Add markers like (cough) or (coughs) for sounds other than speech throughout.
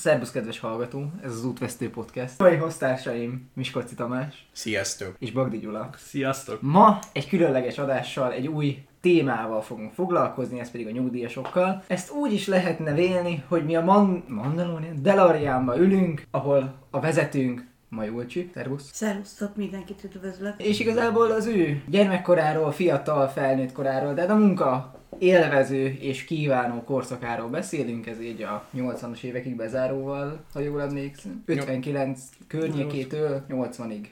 Szerbusz kedves hallgató, ez az Útvesztő Podcast. Mai hoztársaim Miskolci Tamás Sziasztok! és Bagdi Gyula. Sziasztok! Ma egy különleges adással, egy új témával fogunk foglalkozni, ez pedig a nyugdíjasokkal. Ezt úgy is lehetne vélni, hogy mi a Man- Mandalorian Delarianba ülünk, ahol a vezetőnk Majulcsi, szervusz. Szervusztok, mindenkit üdvözlök. És igazából az ő gyermekkoráról, fiatal felnőtt koráról, de a munka élvező és kívánó korszakáról beszélünk, ez így a 80-as évekig bezáróval, ha jól emlékszem. 59 környékétől 80-ig.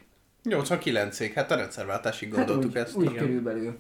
89-ig, hát a rendszerváltásig gondoltuk hát úgy, ezt. Úgy igen. körülbelül.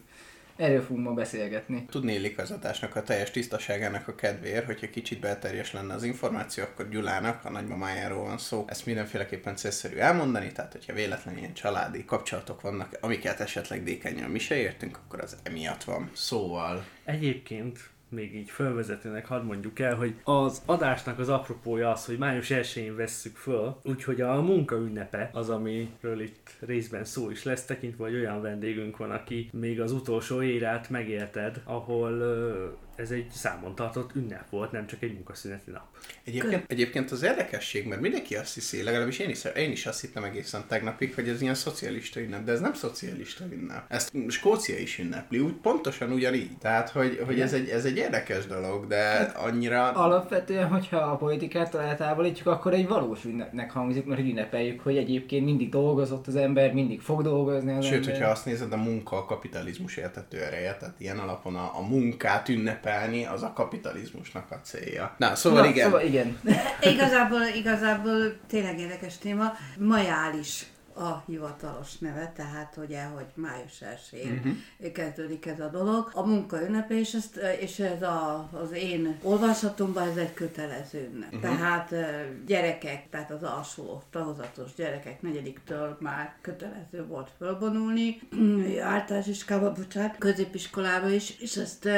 Erről fogunk ma beszélgetni. Tudni illik az adásnak a teljes tisztaságának a kedvéért, hogyha kicsit belterjes lenne az információ, akkor Gyulának, a nagymamájáról van szó. Ezt mindenféleképpen célszerű elmondani, tehát hogyha véletlenül ilyen családi kapcsolatok vannak, amiket esetleg dékenyen mi se értünk, akkor az emiatt van. Szóval, Egyébként még így fölvezetőnek hadd mondjuk el, hogy az adásnak az apropója az, hogy május 1-én vesszük föl, úgyhogy a munka ünnepe az, amiről itt részben szó is lesz, tekintve, hogy olyan vendégünk van, aki még az utolsó érát megélted, ahol ö, ez egy számon tartott ünnep volt, nem csak egy munkaszüneti nap. Egyébként, egyébként az érdekesség, mert mindenki azt hiszi, legalábbis én is, én is azt hittem egészen tegnapig, hogy ez ilyen szocialista ünnep, de ez nem szocialista ünnep. Ezt Skócia is ünnepli, úgy, pontosan ugyanígy. Tehát, hogy, hogy ez, egy, ez egy érdekes dolog, de annyira... Alapvetően, hogyha a politikától eltávolítjuk, akkor egy valós ünnepnek hangzik, mert hogy ünnepeljük, hogy egyébként mindig dolgozott az ember, mindig fog dolgozni az Sőt, ember. hogyha azt nézed, a munka a kapitalizmus értető ereje, tehát ilyen alapon a, a munkát ünnepelni, az a kapitalizmusnak a célja. Na, szóval Na, igen. Szóval igen. (laughs) Igazából, igazából tényleg érdekes téma. Majális a hivatalos neve, tehát ugye, hogy május 1-én uh-huh. kezdődik ez a dolog. A munka ünnepe, és, ezt, és ez a, az én olvasatomban ez egy kötelező ünnep. Uh-huh. Tehát eh, gyerekek, tehát az alsó tagozatos gyerekek negyediktől már kötelező volt fölvonulni, (clears throat) általános iskolába, bocsánat, középiskolába is, és ezt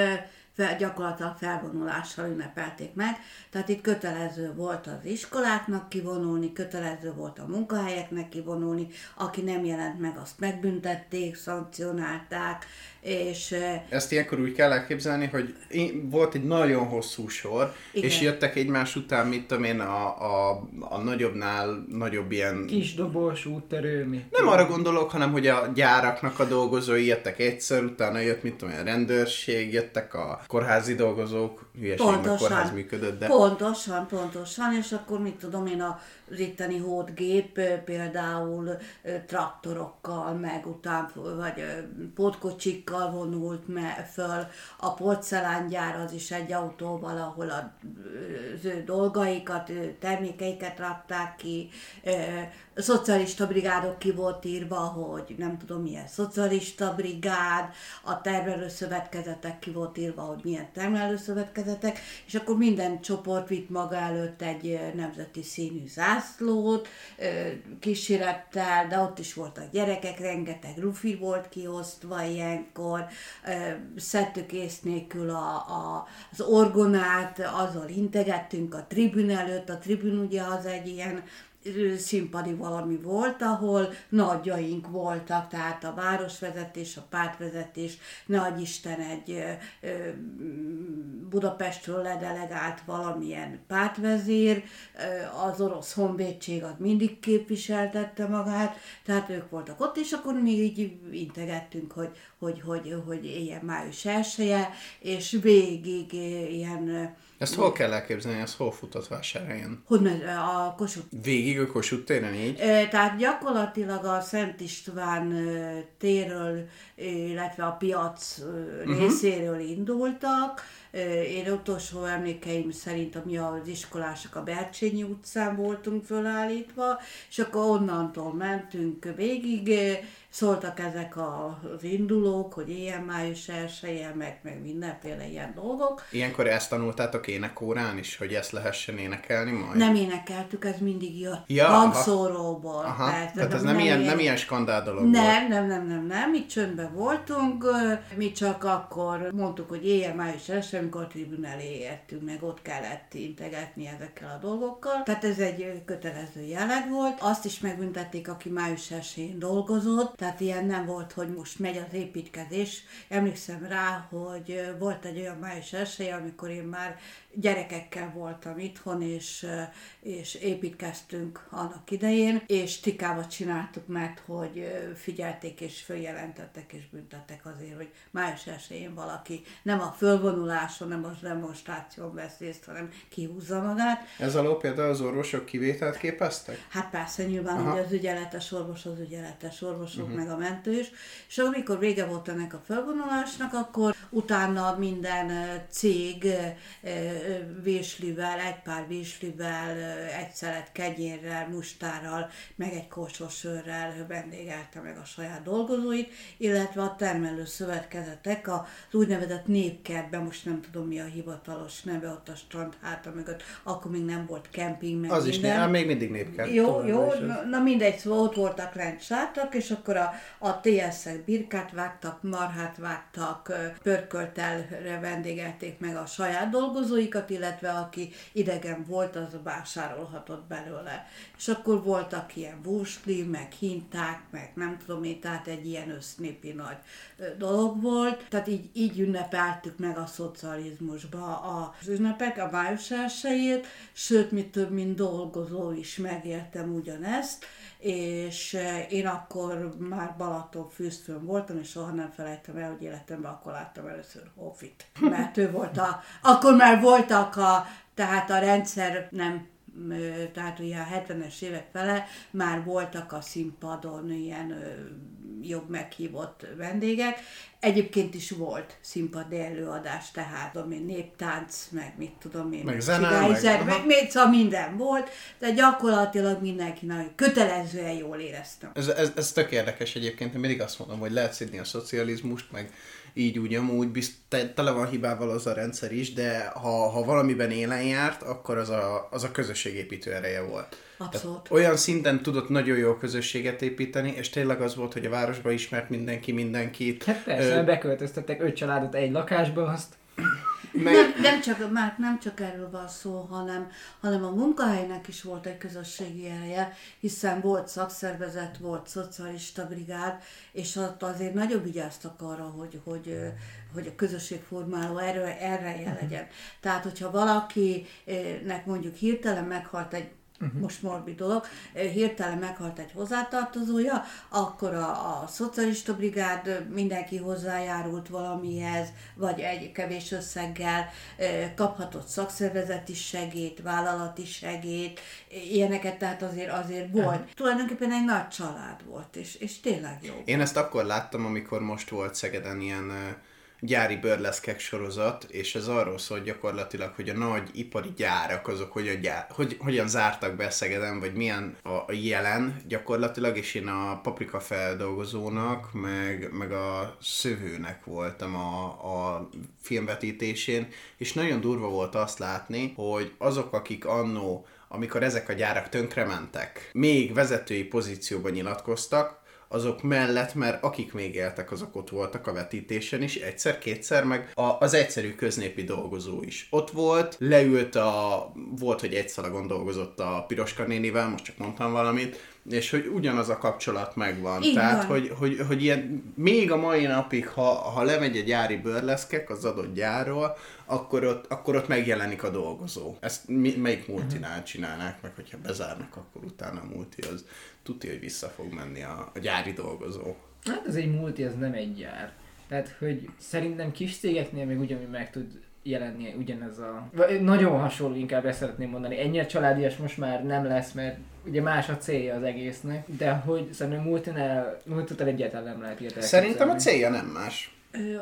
fel, gyakorlatilag felvonulással ünnepelték meg. Tehát itt kötelező volt az iskoláknak kivonulni, kötelező volt a munkahelyeknek kivonulni, aki nem jelent meg, azt megbüntették, szankcionálták, és Ezt ilyenkor úgy kell elképzelni, hogy én- volt egy nagyon hosszú sor, Igen. és jöttek egymás után, mit tudom én, a, a, a nagyobbnál nagyobb ilyen... Kis dobos, úttörő, mi? Nem arra gondolok, hanem hogy a gyáraknak a dolgozói jöttek egyszer, utána jött, mit tudom én, a rendőrség, jöttek a kórházi dolgozók, hülyeség, mert kórház működött, de... Pontosan, pontosan, és akkor mit tudom én, az itteni hódgép például traktorokkal, meg után, vagy pótkocsikkal vonult me, föl, a porcelángyár az is egy autóval, ahol a, az ő dolgaikat, termékeiket rakták ki, a szocialista brigádok ki volt írva, hogy nem tudom milyen szocialista brigád, a termelőszövetkezetek ki volt írva, hogy milyen termelőszövetkezetek, és akkor minden csoport vitt maga előtt egy nemzeti színű zászlót, kísérettel, de ott is voltak gyerekek, rengeteg rufi volt kiosztva ilyenkor, szedtük ész nélkül a, a, az orgonát, azzal integettünk a tribün előtt, a tribün ugye az egy ilyen színpadi valami volt, ahol nagyjaink voltak, tehát a városvezetés, a pártvezetés, nagy Isten egy Budapestről ledelegált valamilyen pártvezér, az orosz honvédség az mindig képviseltette magát, tehát ők voltak ott, és akkor mi így integettünk, hogy, hogy, hogy, hogy ilyen május 1 és végig ilyen, Ezt hol kell elképzelni, ez hol futott vásárhelyen? hogy megy, a Kossuth Végig a Kossuth téren így? Tehát gyakorlatilag a Szent István ö, illetve a piac uh-huh. részéről indultak. Én utolsó emlékeim szerint, ami az iskolások a Bercsényi utcán voltunk fölállítva, és akkor onnantól mentünk végig, szóltak ezek az indulók, hogy ilyen május 1 meg, meg mindenféle ilyen dolgok. Ilyenkor ezt tanultátok énekórán is, hogy ezt lehessen énekelni majd? Nem énekeltük, ez mindig jött Ja, hangszóróból. Aha, persze, tehát ez nem nem, ilyen, ilyen- nem ilyen skandál dolog. Nem, nem, nem, nem, nem, mi csöndben voltunk, mi csak akkor mondtuk, hogy éjjel május 1 amikor a tribün elé értünk, meg ott kellett integetni ezekkel a dolgokkal. Tehát ez egy kötelező jelleg volt. Azt is megbüntették, aki május 1 dolgozott, tehát ilyen nem volt, hogy most megy az építkezés. Emlékszem rá, hogy volt egy olyan május 1 amikor én már gyerekekkel voltam itthon, és, és építkeztünk annak idején, és tikávat csináltuk, mert hogy figyelték és följelentettek és büntettek azért, hogy május 1 valaki nem a fölvonuláson, nem a demonstráción vesz részt, hanem kihúzza magát. Ez alól például az orvosok kivételt képeztek? Hát persze, nyilván Aha. ugye az ügyeletes orvos, az ügyeletes orvosok, uh-huh. meg a mentős, és amikor vége volt ennek a fölvonulásnak, akkor utána minden cég véslivel, egy pár véslivel, egy szelet kegyérrel, mustárral, meg egy korsósörrel vendégelte meg a saját dolgozóit, illetve a termelő szövetkezetek az úgynevezett népkertben, most nem tudom mi a hivatalos neve ott a strand háta mögött, akkor még nem volt kemping, meg Az minden. is, né- még mindig népkert. Jó, jó, na, na mindegy, szóval ott voltak rendsátak, és akkor a, a TS-ek birkát vágtak, marhát vágtak, pörköltelre vendégelték meg a saját dolgozóikat, illetve aki idegen volt, az vásárolhatott belőle. És akkor voltak ilyen vúsli, meg hinták, meg nem tudom én, tehát egy ilyen össznépi nagy dolog volt. Tehát így, így ünnepeltük meg a szocializmusba az ünnepek, a május elsőjét, sőt, mi több, mint dolgozó is megéltem ugyanezt, és én akkor már Balaton fűzfőn voltam, és soha nem felejtem el, hogy életemben akkor láttam először Hofit. Mert ő volt a, akkor már voltak a, tehát a rendszer nem tehát ugye a 70-es évek fele már voltak a színpadon ilyen jobb meghívott vendégek. Egyébként is volt színpadi előadás, tehát én, néptánc, meg mit tudom én, meg zene, meg, meg, meg szóval minden volt, de gyakorlatilag mindenki nagyon kötelezően jól éreztem. Ez, ez, ez tök érdekes egyébként, én mindig azt mondom, hogy lehet szidni a szocializmust, meg így úgy amúgy, bizt, tele van hibával az a rendszer is, de ha, ha valamiben élen járt, akkor az a, az a közösségépítő ereje volt. Abszolút. Tehát olyan szinten tudott nagyon jó közösséget építeni, és tényleg az volt, hogy a városba ismert mindenki mindenkit. Hát persze, Ö... beköltöztettek öt családot egy lakásba, azt meg... Nem, nem, csak, már nem csak erről van szó, hanem, hanem a munkahelynek is volt egy közösségi ereje, hiszen volt szakszervezet, volt szocialista brigád, és ott azért nagyobb vigyáztak arra, hogy, hogy, hogy a közösségformáló erő, erre legyen. Tehát, hogyha valakinek mondjuk hirtelen meghalt egy uh-huh. most morbid dolog, hirtelen meghalt egy hozzátartozója, akkor a, a szocialista brigád mindenki hozzájárult valamihez, vagy egy kevés összeggel kaphatott szakszervezeti segét, vállalati segét, ilyeneket, tehát azért, azért volt. Uh-huh. Tulajdonképpen egy nagy család volt, és, és tényleg jó. Én ezt akkor láttam, amikor most volt Szegeden ilyen gyári bőrleszkek sorozat, és ez arról szól gyakorlatilag, hogy a nagy ipari gyárak azok hogyan, gyár, hogy, hogyan zártak be Szegeden, vagy milyen a, jelen gyakorlatilag, és én a paprika feldolgozónak, meg, meg a szövőnek voltam a, a filmvetítésén, és nagyon durva volt azt látni, hogy azok, akik annó amikor ezek a gyárak tönkrementek, még vezetői pozícióban nyilatkoztak, azok mellett, mert akik még éltek, azok ott voltak a vetítésen is, egyszer-kétszer, meg a, az egyszerű köznépi dolgozó is ott volt, leült a, volt, hogy egy szalagon dolgozott a Piroska nénivel, most csak mondtam valamit, és hogy ugyanaz a kapcsolat megvan. Így Tehát, van. hogy, hogy, hogy ilyen, még a mai napig, ha, ha lemegy egy gyári bőrleszkek az adott gyárról, akkor ott, akkor ott megjelenik a dolgozó. Ezt mi, melyik multinál csinálnák meg, hogyha bezárnak, akkor utána a multi az tudja, hogy vissza fog menni a, a gyári dolgozó. Hát ez egy multi, ez nem egy gyár. Tehát, hogy szerintem kis cégeknél még ugyanúgy meg tud jelenni ugyanez a... Nagyon hasonló, inkább ezt szeretném mondani. Ennyire családias most már nem lesz, mert ugye más a célja az egésznek, de hogy szerintem multinál, multinál egyáltalán nem lehet ilyet Szerintem a célja nem más.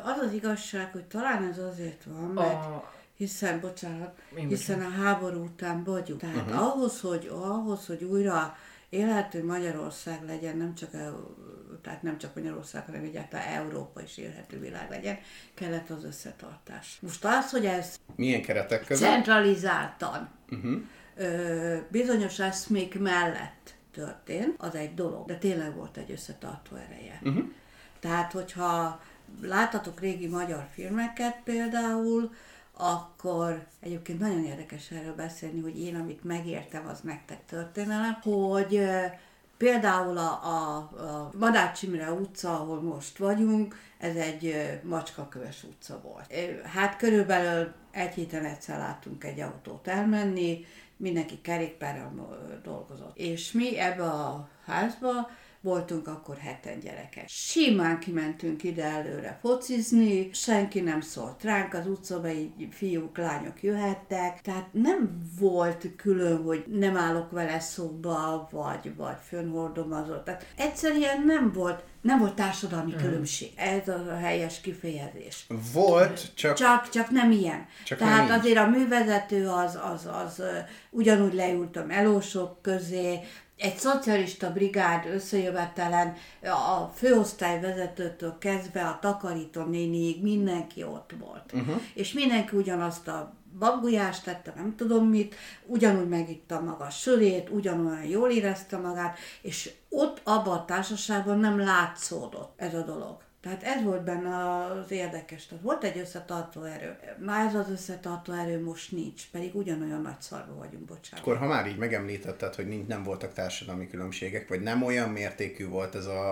Az az igazság, hogy talán ez azért van, mert a... hiszen, bocsánat, hiszen a háború után vagyunk. Tehát uh-huh. ahhoz, hogy, ahhoz, hogy újra élhető Magyarország legyen, nem csak, tehát nem csak Magyarország, hanem egyáltalán Európa is élhető világ legyen, kellett az összetartás. Most az, hogy ez milyen keretek között? Centralizáltan uh-huh. ö, bizonyos eszmék mellett történt, az egy dolog, de tényleg volt egy összetartó ereje. Uh-huh. Tehát, hogyha láttatok régi magyar filmeket például, akkor egyébként nagyon érdekes erről beszélni, hogy én, amit megértem, az nektek történelem, hogy Például a, a, a Madács Imre utca, ahol most vagyunk, ez egy macskaköves utca volt. Hát körülbelül egy héten egyszer láttunk egy autót elmenni, mindenki kerékpárral dolgozott. És mi ebbe a házba voltunk akkor heten gyerekek. Simán kimentünk ide előre focizni, senki nem szólt ránk, az utcába így fiúk, lányok jöhettek, tehát nem volt külön, hogy nem állok vele szóba, vagy, vagy fönnhordom azot. Tehát egyszerűen nem volt, nem volt társadalmi különbség. Ez a helyes kifejezés. Volt, csak... Csak, csak nem ilyen. Csak Tehát nem így. azért a művezető az, az, az ugyanúgy leült a melósok közé, egy szocialista brigád összejövetelen a főosztályvezetőtől kezdve a takarító néniig mindenki ott volt. Uh-huh. És mindenki ugyanazt a babgulyást tette, nem tudom mit, ugyanúgy megitta maga a sörét, ugyanolyan jól érezte magát, és ott abban a társaságban nem látszódott ez a dolog. Tehát ez volt benne az érdekes. Tehát volt egy összetartó erő. Már ez az összetartó erő most nincs, pedig ugyanolyan nagy szarba vagyunk, bocsánat. Akkor ha már így megemlítetted, hogy nem voltak társadalmi különbségek, vagy nem olyan mértékű volt ez a,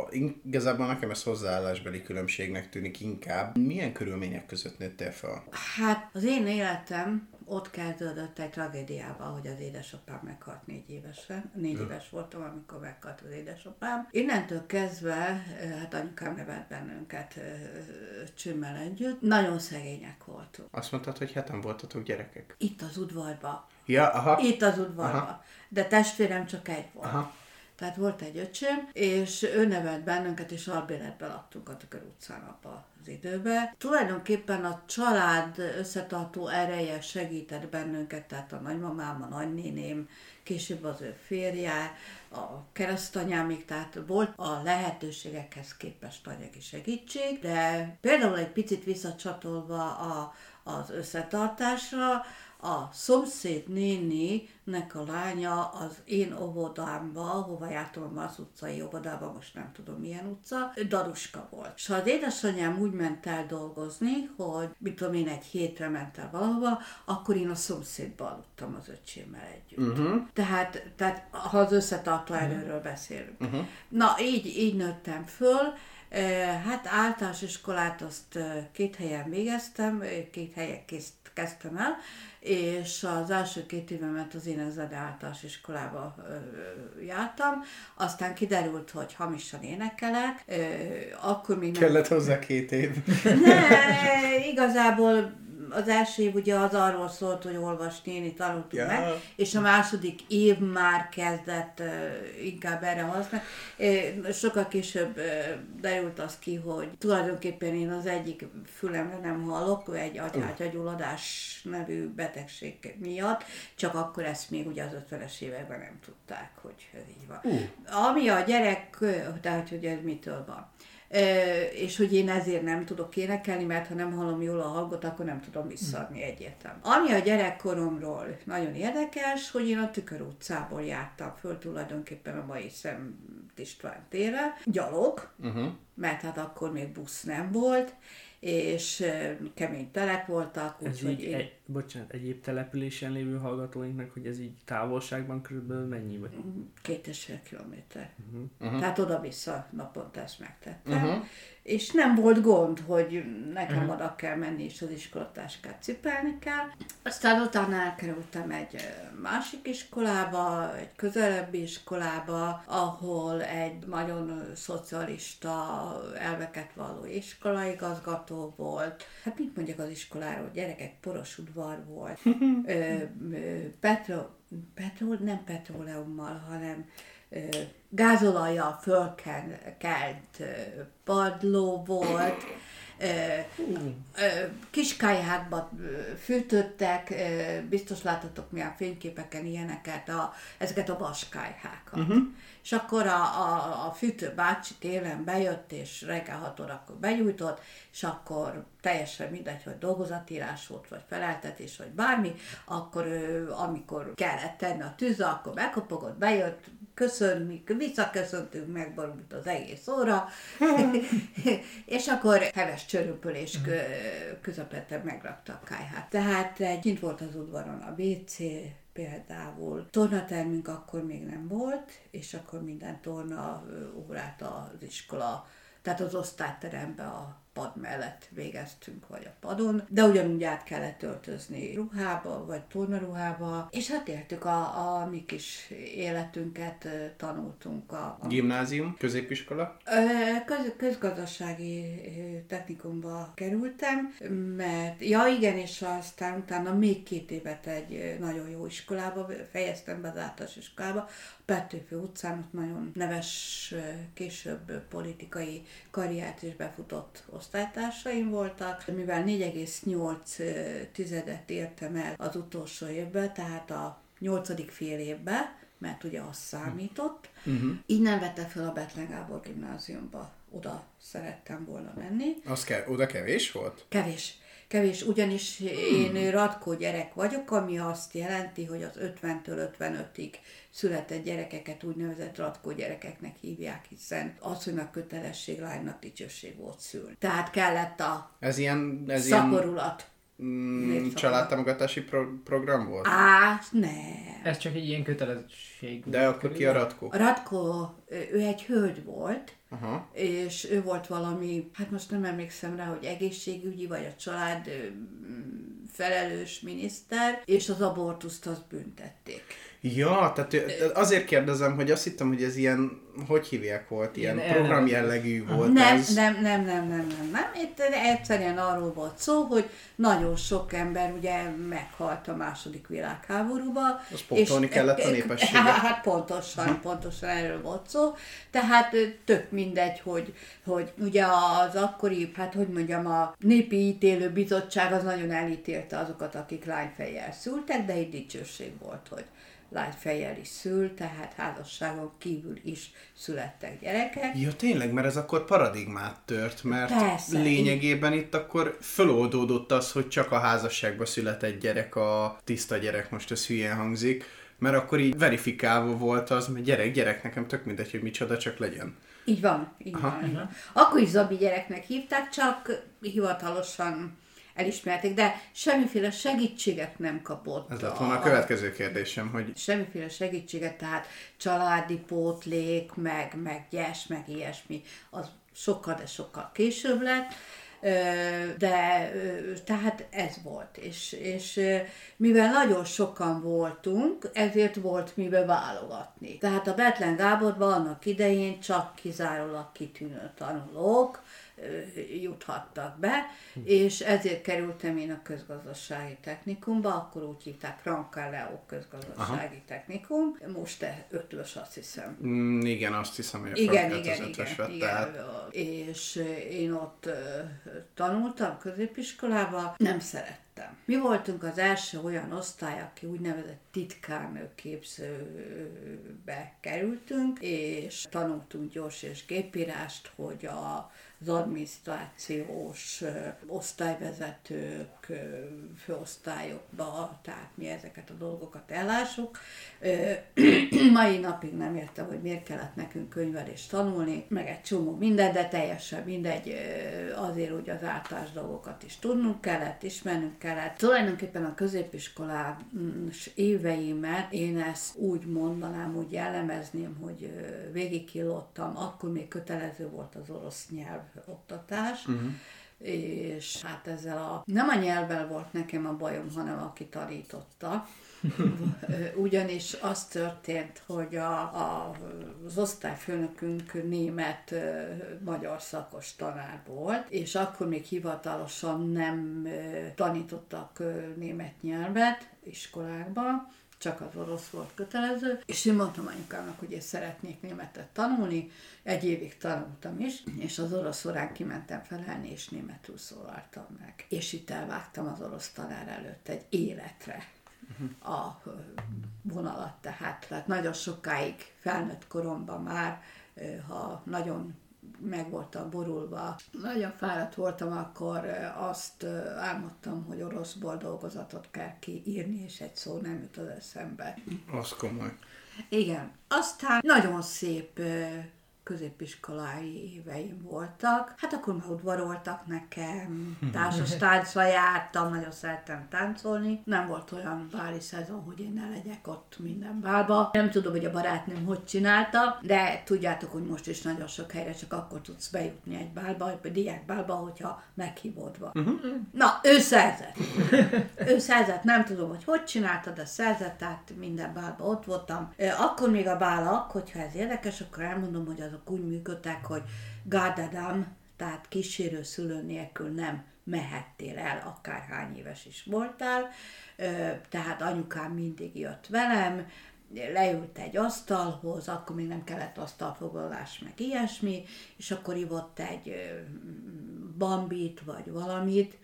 a igazából nekem ez hozzáállásbeli különbségnek tűnik inkább. Milyen körülmények között nőttél fel? Hát az én életem ott kezdődött egy tragédiával, hogy az édesapám meghalt négy évesen. Négy éves voltam, amikor meghalt az édesapám. Innentől kezdve, hát anyukám nevelt bennünket csümmel együtt. Nagyon szegények voltunk. Azt mondtad, hogy heten voltatok gyerekek. Itt az udvarba. Ja, aha. Itt az udvarba. Aha. De testvérem csak egy volt. Aha. Tehát volt egy öcsém, és ő nevelt bennünket, és albéletbe laktunk a Tükör utcán abba az időben. Tulajdonképpen a család összetartó ereje segített bennünket, tehát a nagymamám, a nagynéném, később az ő férje, a keresztanyámik, tehát volt a lehetőségekhez képest anyagi segítség, de például egy picit visszacsatolva a, az összetartásra, a szomszéd néninek a lánya az én óvodámba, hova jártam a Marsz utcai óvodába, most nem tudom milyen utca, daruska volt. És ha az édesanyám úgy ment el dolgozni, hogy mit tudom én, egy hétre ment el valahova, akkor én a szomszédba aludtam az öcsémmel együtt. Uh-huh. Tehát, tehát ha az összetartó erőről beszélünk. Uh-huh. Na, így, így nőttem föl, Eh, Hát általános iskolát azt eh, két helyen végeztem, eh, két helyen kész- kezdtem el, és az első két évemet az énezede általános iskolába ö, jártam, aztán kiderült, hogy hamisan énekelek, ö, akkor még nem... Kellett hozzá két év. Ne, igazából az első év ugye az arról szólt, hogy olvasni, én tanultunk Ja. meg, és a második év már kezdett uh, inkább erre használni. Sokkal később uh, derült az ki, hogy tulajdonképpen én az egyik fülemre nem hallok, egy agyágyulladás nevű betegség miatt, csak akkor ezt még ugye az 50-es években nem tudták, hogy ez így van. Uh. Ami a gyerek, tehát hogy ez mitől van. És hogy én ezért nem tudok énekelni, mert ha nem hallom jól a hangot, akkor nem tudom visszaadni egyértelmű. Ami a gyerekkoromról nagyon érdekes, hogy én a Tükör utcából jártam föl tulajdonképpen a mai Szent István térre, gyalog, Uh-huh. mert hát akkor még busz nem volt, és kemény telek voltak, Ez úgyhogy így, én... egy, bocsánat, egyéb településen lévő hallgatóinknak, hogy ez így távolságban körülbelül mennyi vagy? két és fél kilométer. Uh-huh. Tehát oda-vissza naponta ezt megtettem. Uh-huh. És nem volt gond, hogy nekem uh-huh. oda kell menni, és az iskolatáskát cipelni kell. Aztán utána elkerültem egy másik iskolába, egy közelebbi iskolába, ahol egy nagyon szocialista elveket valló iskolaigazgató volt. Hát mit mondjak az iskoláról? Gyerekek, poros udvar volt. (laughs) ö, ö, petro, petrol, nem petróleummal, hanem gázolajjal fölkelt padló volt, kis kályhákba ö, fűtöttek, biztos láttatok milyen fényképeken ilyeneket, a, ezeket a vaskályhákat. Uh-huh. És akkor a, a, a fűtő bácsi télen bejött, és reggel 6 órakor begyújtott, és akkor teljesen mindegy, hogy dolgozatírás volt, vagy feleltetés, vagy bármi, akkor ő, amikor kellett tenni a tűzre, akkor bekopogott, bejött, köszönni, visszaköszöntünk, megborult az egész óra, (laughs) (laughs) és akkor heves csörömpölés kö- közepette megrakta a kájhát. Tehát kint volt az udvaron a WC, például tornatermünk akkor még nem volt, és akkor minden torna órát az iskola, tehát az osztályterembe a pad mellett végeztünk, vagy a padon, de ugyanúgy át kellett öltözni ruhába, vagy tornaruhába, és hát éltük a, a mi kis életünket, tanultunk a, a Gimnázium, középiskola. Köz, közgazdasági technikumba kerültem, mert, ja igen, és aztán utána még két évet egy nagyon jó iskolába fejeztem be az általános iskolába, Petőfi utcán, ott nagyon neves, később politikai karriert is befutott osztálytársaim voltak, mivel 4,8 tizedet értem el az utolsó évben, tehát a nyolcadik fél évben, mert ugye az számított, Uh-huh. így nem vette fel a Betlen Gábor gimnáziumba. Oda szerettem volna menni. Az kell, oda kevés volt? Kevés. Kevés, ugyanis én ratkó gyerek vagyok, ami azt jelenti, hogy az 50-től 55-ig született gyerekeket úgynevezett ratkó gyerekeknek hívják, hiszen asszonynak kötelesség, lánynak dicsőség volt szülni. Tehát kellett a Ez ilyen, ez ilyen szaporulat. Mm, családtámogatási pro- program volt? Á, nem. Ez csak egy ilyen kötelezettség. De akkor ki a Ratkó? A Ratko, ő egy hölgy volt, Aha. és ő volt valami, hát most nem emlékszem rá, hogy egészségügyi vagy a család felelős miniszter, és az abortuszt azt büntették. Ja, tehát azért kérdezem, hogy azt hittem, hogy ez ilyen, hogy hívják volt, ilyen, Ilyen program jellegű volt Nem, ez. nem, nem, nem, nem, nem, nem. Itt egyszerűen arról volt szó, hogy nagyon sok ember ugye meghalt a második világháborúban. Azt pótolni kellett a népességet. Hát, (laughs) hát pontosan, pontosan erről volt szó. Tehát tök mindegy, hogy, hogy ugye az akkori, hát hogy mondjam, a Népi Ítélő Bizottság az nagyon elítélte azokat, akik lányfejjel szültek, de egy dicsőség volt, hogy lányfejjel is szül, tehát házasságon kívül is születtek gyerekek. Ja, tényleg, mert ez akkor paradigmát tört, mert Persze, lényegében itt akkor föloldódott az, hogy csak a házasságba született gyerek a tiszta gyerek, most ez hülyen hangzik, mert akkor így verifikálva volt az, hogy gyerek, gyerek, nekem tök mindegy, hogy micsoda, csak legyen. Így van, így Aha. így van. Akkor is Zabi gyereknek hívták, csak hivatalosan elismerték, de semmiféle segítséget nem kapott. Ez lett volna a következő kérdésem, hogy Semmiféle segítséget, tehát családi pótlék, meg, meg gyes, meg ilyesmi, az sokkal, de sokkal később lett. De tehát ez volt, és, és mivel nagyon sokan voltunk, ezért volt mibe válogatni. Tehát a Betlen Gáborban annak idején csak kizárólag kitűnő tanulók juthattak be, és ezért kerültem én a közgazdasági technikumba, akkor úgy hívták Franca Leo közgazdasági Aha. technikum, most e ötös azt hiszem. mm, igen, azt hiszem, hogy Igen, igen, igen, igen. át. És én ott tanultam középiskolába, nem szerettem. Mi voltunk az első olyan osztály, aki úgynevezett titkárnő képzőbe kerültünk, és tanultunk gyors és gépírást, hogy a az adminisztrációs osztályvezetők, főosztályokba, tehát mi ezeket a dolgokat ellássuk. (clears throat) Mai napig nem értem, hogy miért kellett nekünk könyvelést tanulni, meg egy csomó minden, de teljesen mindegy, azért úgy az általános dolgokat is tudnunk kellett, ismernünk kellett. Tulajdonképpen a középiskolás éveimet én ezt úgy mondanám, úgy jellemezném, hogy végigkillottam, akkor még kötelező volt az orosz nyelv oktatás, uh-huh. és hát ezzel a, nem a nyelvvel volt nekem a bajom, hanem aki tanította, (laughs) ugyanis az történt, hogy a, a, az osztályfőnökünk német magyar szakos tanár volt, és akkor még hivatalosan nem tanítottak német nyelvet iskolákban, csak az orosz volt kötelező, és én mondtam anyukámnak, hogy én szeretnék németet tanulni, egy évig tanultam is, és az orosz órán kimentem felelni, és németül szólaltam meg. És itt elvágtam az orosz tanár előtt egy életre a vonalat, tehát, tehát nagyon sokáig felnőtt koromban már, ha nagyon meg voltam borulva, nagyon fáradt voltam, akkor azt álmodtam, hogy oroszból dolgozatot kell kiírni, és egy szó nem jut az eszembe. Az komoly. Igen. Aztán nagyon szép középiskolai éveim voltak. Hát akkor már udvaroltak nekem, társas táncra jártam, nagyon szerettem táncolni. Nem volt olyan báli szezon, hogy én ne legyek ott minden bálba. Nem tudom, hogy a barátnőm hogy csinálta, de tudjátok, hogy most is nagyon sok helyre csak akkor tudsz bejutni egy bálba, egy diákbálba, hogyha meghívod van. Uh-huh. Na, ő szerzett. ő szerzett, nem tudom, hogy hogy csinálta, de szerzett, tehát minden bálba ott voltam. Akkor még a bálak, hogyha ez érdekes, akkor elmondom, hogy azok úgy működtek, hogy gádadám, tehát kísérő szülő nélkül nem mehettél el, akárhány éves is voltál. Tehát anyukám mindig jött velem, leült egy asztalhoz, akkor még nem kellett asztalfoglalás, meg ilyesmi, és akkor ivott egy bambit, vagy valamit,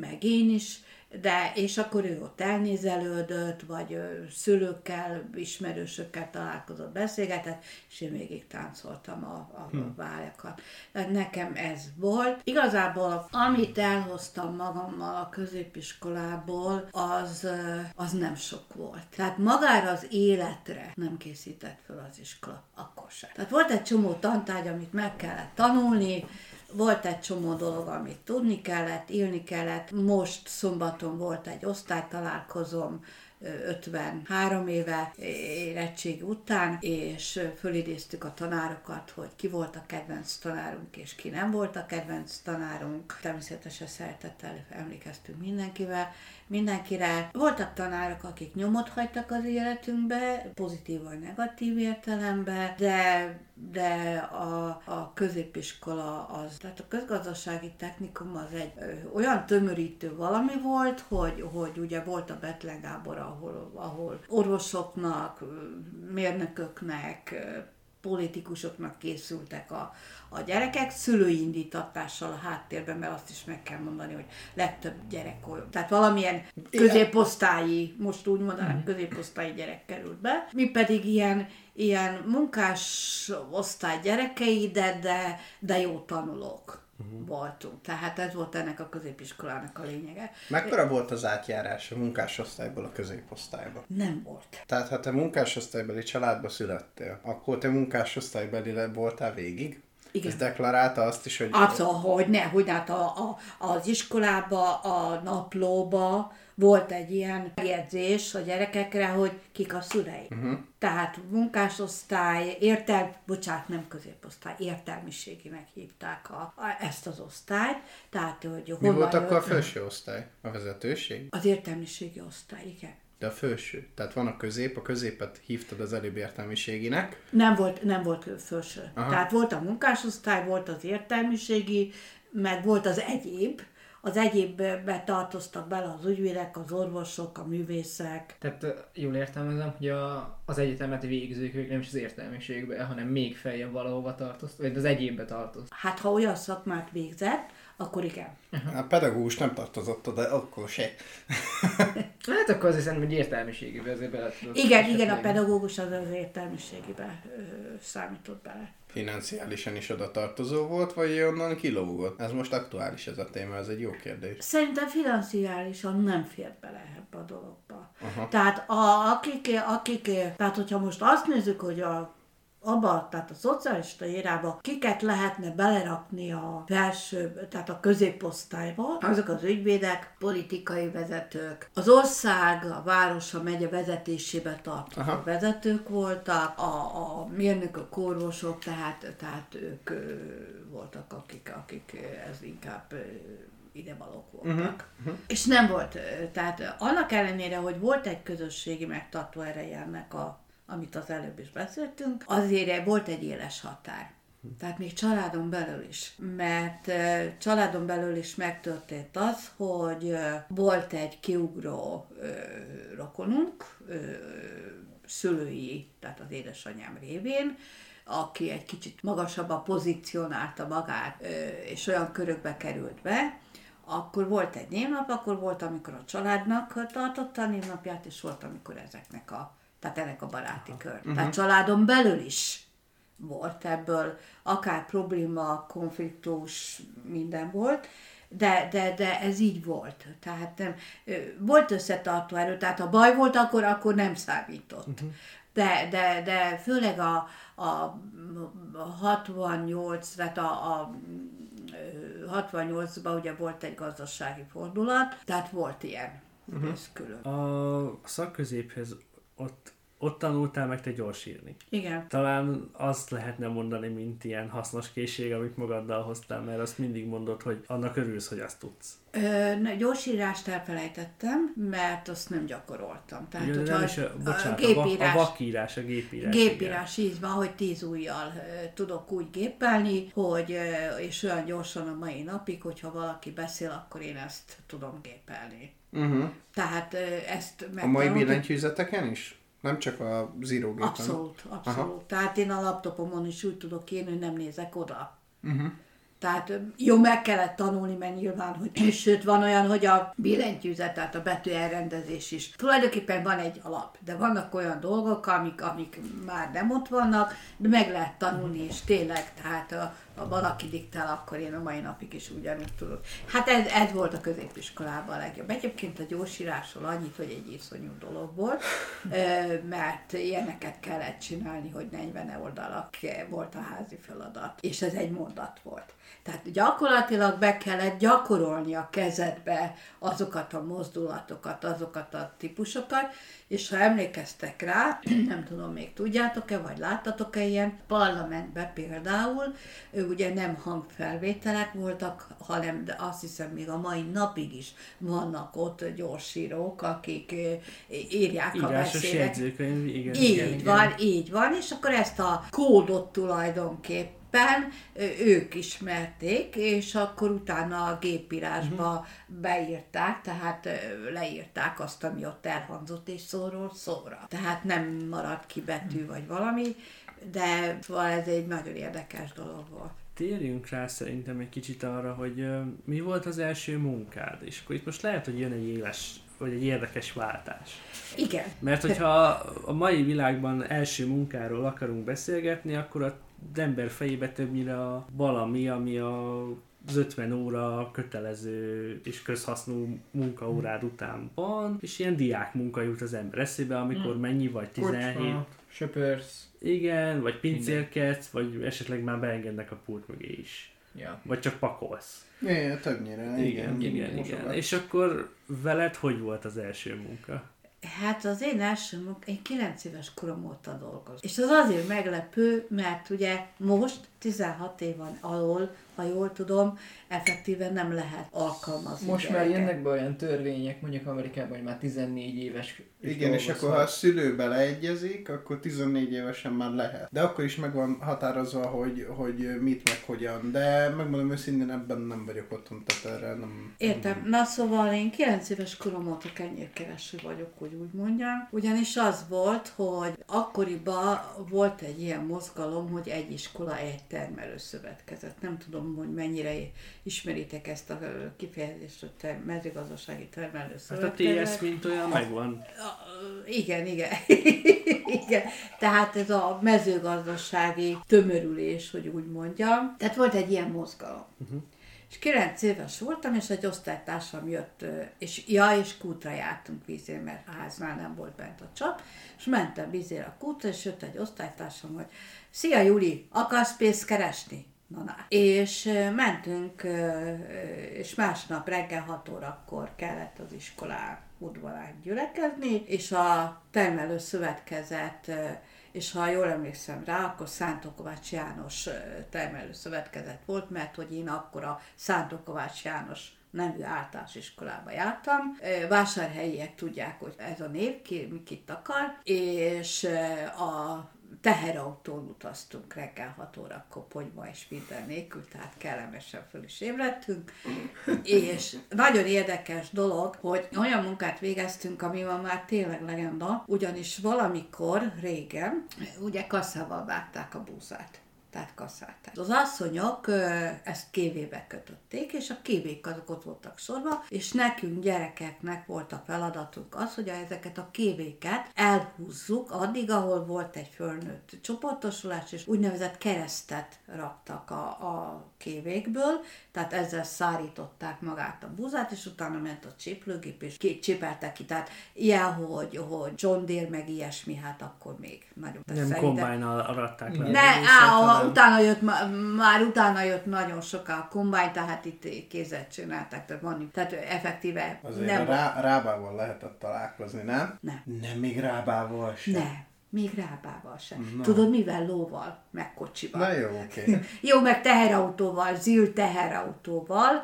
meg én is, de, és akkor ő ott elnézelődött, vagy szülőkkel, ismerősökkel találkozott, beszélgetett, és én végig táncoltam a, a. Tehát nekem ez volt. Igazából, amit elhoztam magammal a középiskolából, az, az nem sok volt. Tehát magára az életre nem készített fel az iskola, akkor sem. Tehát volt egy csomó tantárgy, amit meg kellett tanulni, volt egy csomó dolog, amit tudni kellett, írni kellett. Most szombaton volt egy osztálytalálkozom, ö, 53 éve érettség után, és fölidéztük a tanárokat, hogy ki volt a kedvenc tanárunk, és ki nem volt a kedvenc tanárunk. Természetesen szeretettel emlékeztünk mindenkivel, mindenkire. Voltak tanárok, akik nyomot hagytak az életünkbe, pozitív vagy negatív értelemben, de, de a, a középiskola az, tehát a közgazdasági technikum az egy ö, olyan tömörítő valami volt, hogy, hogy ugye volt a Betlen Gábor, ahol, ahol orvosoknak, mérnököknek, politikusoknak készültek a, a gyerekek, szülői indítatással a háttérben, mert azt is meg kell mondani, hogy legtöbb gyerek olyan. Tehát valamilyen középosztályi, most úgy mondanám, középosztályi gyerek került be. Mi pedig ilyen, ilyen munkás osztály gyerekei, de, de, de jó tanulók voltunk. Tehát ez volt ennek a középiskolának a lényege. Mekkora volt az átjárás a munkásosztályból a középosztályba? Nem volt. Tehát ha te munkásosztálybeli családba születtél, akkor te munkásosztálybeli voltál végig? Igen. Ez deklarálta azt is, hogy... Abszolút, hogy ne, hogy hát a, a, az iskolába, a naplóba volt egy ilyen megjegyzés a gyerekekre, hogy kik a szülei. Uh-huh. Tehát munkásosztály, értel, bocsánat, nem középosztály, értelmiséginek hívták a, a, ezt az osztályt. Tehát, hogy Mi volt akkor a felső osztály? A vezetőség? Az értelmiségi osztály, igen. De a felső. Tehát van a közép, a középet hívtad az előbb értelmiséginek. Nem volt, nem volt felső. Aha. Tehát volt a munkásosztály, volt az értelmiségi, meg volt az egyéb. Az egyébbe tartoztak bele az ügyvédek, az orvosok, a művészek. Tehát jól értelmezem, hogy a, az egyetemet végzők ők nem is az értelmiségbe, hanem még feljebb valahova tartozt, vagy az egyébbe tartozt. Hát ha olyan szakmát végzett, akkor igen. A pedagógus nem tartozott oda, akkor se. (laughs) Hát akkor azért szerintem, hogy értelmiségébe azért bele tudod. Igen, esetleg. igen, a pedagógus az az értelmiségibe ö, számított bele. Financiálisan is oda tartozó volt, vagy onnan kilógott? Ez most aktuális ez a téma, ez egy jó kérdés. Szerintem financiálisan nem fér bele ebbe a dologba. Aha. Tehát a, akik, akik, tehát hogyha most azt nézzük, hogy a abba, tehát a szocialista érába kiket lehetne belerakni a felső, tehát a középosztályba, azok az ügyvédek, politikai vezetők. Az ország, a város, a megye vezetésébe tartozó Aha. vezetők voltak, a, a mérnökök, orvosok, tehát, tehát ők voltak, akik, akik ez inkább idevalók voltak. Uh-huh. Uh-huh. És nem volt, tehát annak ellenére, hogy volt egy közösségi megtartó ereje ennek a amit az előbb is beszéltünk, azért volt egy éles határ. Tehát még családon belül is. Mert családon belül is megtörtént az, hogy volt egy kiugró rokonunk, ö, szülői, tehát az édesanyám révén, aki egy kicsit magasabban pozícionálta magát, és olyan körökbe került be, akkor volt egy névnap, akkor volt, amikor a családnak tartotta a névnapját, és volt, amikor ezeknek a, tehát ennek a baráti kör. Uh-huh. Tehát családon belül is volt ebből, akár probléma, konfliktus, minden volt, de, de, de ez így volt. Tehát nem, volt összetartó erő, tehát ha baj volt, akkor, akkor nem számított. Uh-huh. De, de, de főleg a, a 68, tehát a, a 68-ban ugye volt egy gazdasági fordulat, tehát volt ilyen. Uh-huh. Ez külön. A szakközéphez ott ott tanultál meg te gyors írni. Igen. Talán azt lehetne mondani, mint ilyen hasznos készség, amit magaddal hoztál, mert azt mindig mondod, hogy annak örülsz, hogy azt tudsz. Ö, na, gyorsírást elfelejtettem, mert azt nem gyakoroltam. Tehát, Ugye, nem is a, bocsánat, a, gépírás, a vakírás, a gépírás. Gépírás, igen. így van, hogy tíz ujjal tudok úgy gépelni, hogy, és olyan gyorsan a mai napig, hogyha valaki beszél, akkor én ezt tudom gépelni. Uh-huh. Tehát ezt meg A mai billentyűzeteken is? Nem csak a Zero gépen. Abszolút, abszolút. Aha. Tehát én a laptopomon is úgy tudok írni, hogy nem nézek oda. Uh-huh. Tehát jó, meg kellett tanulni, mert nyilván, hogy (clears throat) sőt, van olyan, hogy a billentyűzet, tehát a betű elrendezés is. Tulajdonképpen van egy alap, de vannak olyan dolgok, amik, amik már nem ott vannak, de meg lehet tanulni, és tényleg, tehát a, ha valaki diktál, akkor én a mai napig is ugyanúgy tudok. Hát ez, ez volt a középiskolában a legjobb. Egyébként a gyorsírásról annyit, hogy egy iszonyú dolog volt, mert ilyeneket kellett csinálni, hogy 40 oldalak volt a házi feladat, és ez egy mondat volt. Tehát gyakorlatilag be kellett gyakorolni a kezedbe azokat a mozdulatokat, azokat a típusokat, és ha emlékeztek rá, (clears throat) nem tudom, még tudjátok-e, vagy láttatok-e ilyen, parlamentben például, ugye nem hangfelvételek voltak, hanem de azt hiszem még a mai napig is vannak ott gyorsírók, akik írják Írásos a beszédet. igen. Így igen, van, igen. így van, és akkor ezt a kódot tulajdonképp éppen ők ismerték, és akkor utána a gépírásba uh-huh. beírták, tehát leírták azt, ami ott elhangzott, és szóról szóra. Tehát nem maradt ki betű vagy valami, de szóval ez egy nagyon érdekes dolog volt. Térjünk rá szerintem egy kicsit arra, hogy mi volt az első munkád, és akkor itt most lehet, hogy jön egy éles, vagy egy érdekes váltás. Igen. Mert hogyha a mai világban első munkáról akarunk beszélgetni, akkor a ember fejébe többnyire a valami, ami a az 50 óra kötelező és közhasznú munkaórád után van, és ilyen diák munka jut az ember eszébe, amikor hmm. mennyi vagy, 17. Kocsma, söpörsz. Igen, vagy pincérkedsz, vagy esetleg már beengednek a pult mögé is. Ja. Vagy csak pakolsz. Igen, többnyire. Igen, igen, igen. igen. És akkor veled hogy volt az első munka? Hát az én első munka, én 9 éves korom óta dolgozom. És az azért meglepő, mert ugye most 16 éven alól, ha jól tudom, effektíven nem lehet alkalmazni. Most gyereket. már jönnek be olyan törvények, mondjuk Amerikában, hogy már 14 éves. Igen, és akkor ha a szülő beleegyezik, akkor 14 évesen már lehet. De akkor is meg van határozva, hogy, hogy mit meg hogyan. De megmondom őszintén, ebben nem vagyok otthon, tehát erre nem... Értem. Nem. Na szóval én 9 éves korom óta kenyérkereső vagyok, hogy úgy mondjam. Ugyanis az volt, hogy akkoriban volt egy ilyen mozgalom, hogy egy iskola, egy termelőszövetkezet. Nem tudom, hogy mennyire ismeritek ezt a kifejezést, a ter- mezőgazdasági termelőszövetkezet. Hát a TS mint olyan megvan. Igen, igen. (laughs) igen. Tehát ez a mezőgazdasági tömörülés, hogy úgy mondjam. Tehát volt egy ilyen mozgalom. Uh-huh. És 9 éves voltam, és egy osztálytársam jött, és ja, és kútra jártunk vízén, mert a háznál nem volt bent a csap, és mentem vízére a kútra, és jött egy osztálytársam, hogy Szia Juli, akarsz pénzt keresni? Na, na. És mentünk, és másnap reggel 6 órakor kellett az iskolán udvarán gyülekezni, és a termelő szövetkezet és ha jól emlékszem rá, akkor Szántó Kovács János termelő szövetkezet volt, mert hogy én akkor a Szántó Kovács János nevű általános iskolába jártam. Vásárhelyiek tudják, hogy ez a név, ki, kit akar, és a teherautón utaztunk reggel 6 órakor ponyva és minden nélkül, tehát kellemesen föl is ébredtünk, és nagyon érdekes dolog, hogy olyan munkát végeztünk, ami van már tényleg legenda, ugyanis valamikor régen, ugye kasszával vágták a búzát. Tehát kasszálták. Az asszonyok ezt kévébe kötötték, és a kévék azok ott voltak sorba, és nekünk gyerekeknek volt a feladatunk az, hogy ezeket a kévéket elhúzzuk addig, ahol volt egy fölnőtt csoportosulás, és úgynevezett keresztet raktak a, a kévékből, tehát ezzel szárították magát a búzát, és utána ment a csiplőgép, és ki, csipeltek ki. Tehát ilyen, hogy, hogy John Deere, meg ilyesmi, hát akkor még nagyobb. Nem kombájnal aratták le. a ne, á, hanem- utána jött, má- már utána jött nagyon soká a kombány, tehát itt kézzel csinálták, tehát van, tehát effektíve Azért nem nem rá, rábával lehetett találkozni, nem? Nem. Nem még rábával sem. Ne, még rábával sem. Tudod, mivel lóval, meg kocsival. Na jó, oké. (laughs) Jó, meg teherautóval, zil teherautóval,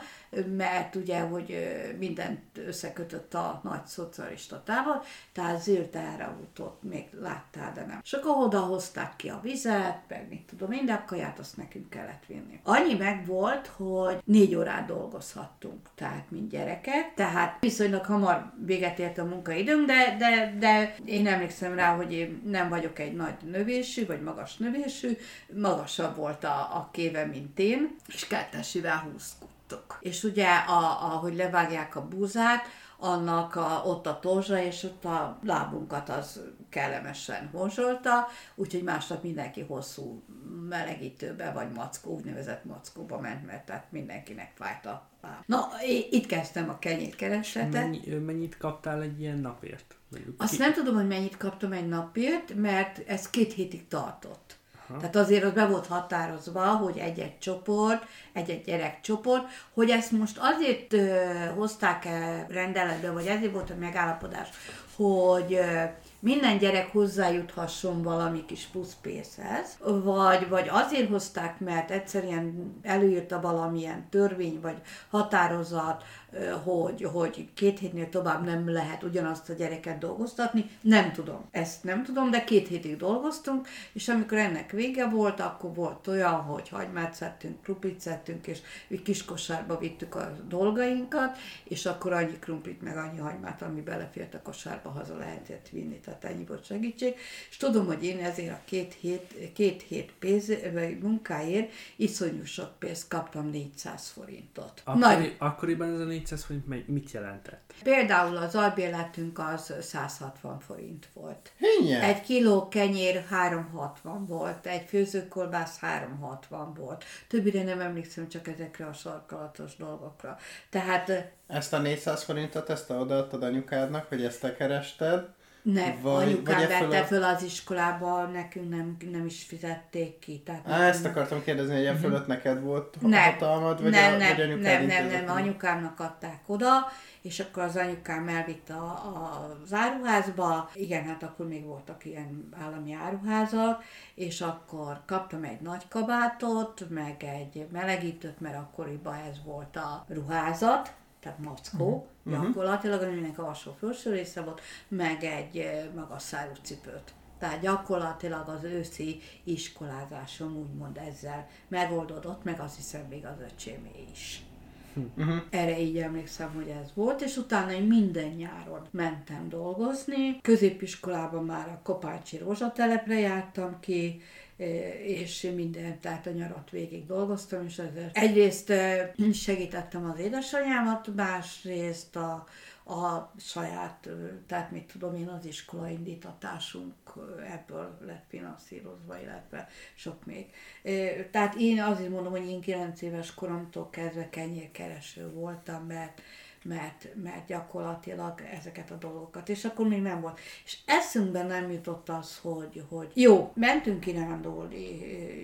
mert ugye, hogy mindent összekötött a nagy szocialista tával, tehát zil teherautót még láttál, de nem. És akkor oda hozták ki a vizet, meg mit tudom én, de a kaját azt nekünk kellett vinni. Annyi meg volt, hogy négy órát dolgozhattunk, tehát mint gyerekek, tehát viszonylag hamar véget ért a munkaidőm, de, de, de én emlékszem rá, hogy én nem vagyok egy nagy növésű, vagy magas növésű, magasabb volt a, a kéve, mint én, és kettesivel húzkodtunk. És ugye, a, ahogy levágják a búzát, annak a, ott a torzsa, és ott a lábunkat az kellemesen horzsolta, úgyhogy másnap mindenki hosszú melegítőbe, vagy mackó, úgynevezett mackóba ment, mert tehát mindenkinek fájt a láb. Na, itt kezdtem a kenyérkeresetet. Mennyi, mennyit kaptál egy ilyen napért? Mondjuk Azt ki- nem tudom, hogy mennyit kaptam egy napért, mert ez két hétig tartott. Aha. Tehát azért az be volt határozva, hogy egy-egy csoport, egy-egy gyerekcsoport, hogy ezt most azért ö, hozták el rendeletbe, vagy ezért volt a megállapodás, hogy ö, minden gyerek hozzájuthasson valami kis plusz pénzhez, vagy, vagy azért hozták, mert egyszerűen előírta valamilyen törvény, vagy határozat, hogy, hogy két hétnél tovább nem lehet ugyanazt a gyereket dolgoztatni. Nem tudom. Ezt nem tudom, de két hétig dolgoztunk, és amikor ennek vége volt, akkor volt olyan, hogy hagymát szedtünk, krumplit szedtünk, és kis kosárba vittük a dolgainkat, és akkor annyi krumplit, meg annyi hagymát, ami belefért a kosárba, haza lehetett vinni, tehát ennyi volt segítség. És tudom, hogy én ezért a két hét, két hét pénz, vagy munkáért iszonyú sok pénzt kaptam 400 forintot. Nagy, Akkori, akkoriban ez a 400 forint mit jelentett? Például az albérletünk az 160 forint volt. Igen. Egy kiló kenyér 360 volt, egy főzőkolbász 360 volt. Többire nem emlékszem csak ezekre a sarkalatos dolgokra. Tehát Ezt a 400 forintot, ezt odaadtad anyukádnak, hogy ezt te kerested? Ne, Vagy- anyukám vagy e vette fölött- föl az iskolába, nekünk nem, nem is fizették ki. Tehát Á, ezt akartam kérdezni, hogy e fölött neked volt nem, hatalmad, vagy, nem, a, nem, vagy anyukád nem, nem, nem, meg? anyukámnak adták oda, és akkor az anyukám elvitte a, a, az áruházba, igen, hát akkor még voltak ilyen állami áruházak, és akkor kaptam egy nagy kabátot, meg egy melegítőt, mert akkoriban ez volt a ruházat, tehát mackó, uh-huh. gyakorlatilag, aminek alsó felső része volt, meg egy magas szárú cipőt. Tehát gyakorlatilag az őszi iskolázásom úgymond ezzel megoldódott, meg azt hiszem még az öcsémé is. Uh-huh. Erre így emlékszem, hogy ez volt, és utána én minden nyáron mentem dolgozni. Középiskolában már a Kopácsi Rózsatelepre jártam ki, és minden, tehát a nyarat végig dolgoztam, és ezzel egyrészt eh, segítettem az édesanyámat, másrészt a, a saját, eh, tehát mit tudom én, az iskola indítatásunk eh, ebből lett finanszírozva, illetve sok még. Eh, Tehát én azért mondom, hogy én 9 éves koromtól kezdve kenyérkereső voltam, mert mert, mert gyakorlatilag ezeket a dolgokat, és akkor még nem volt. És eszünkbe nem jutott az, hogy, hogy jó, mentünk kirándulni,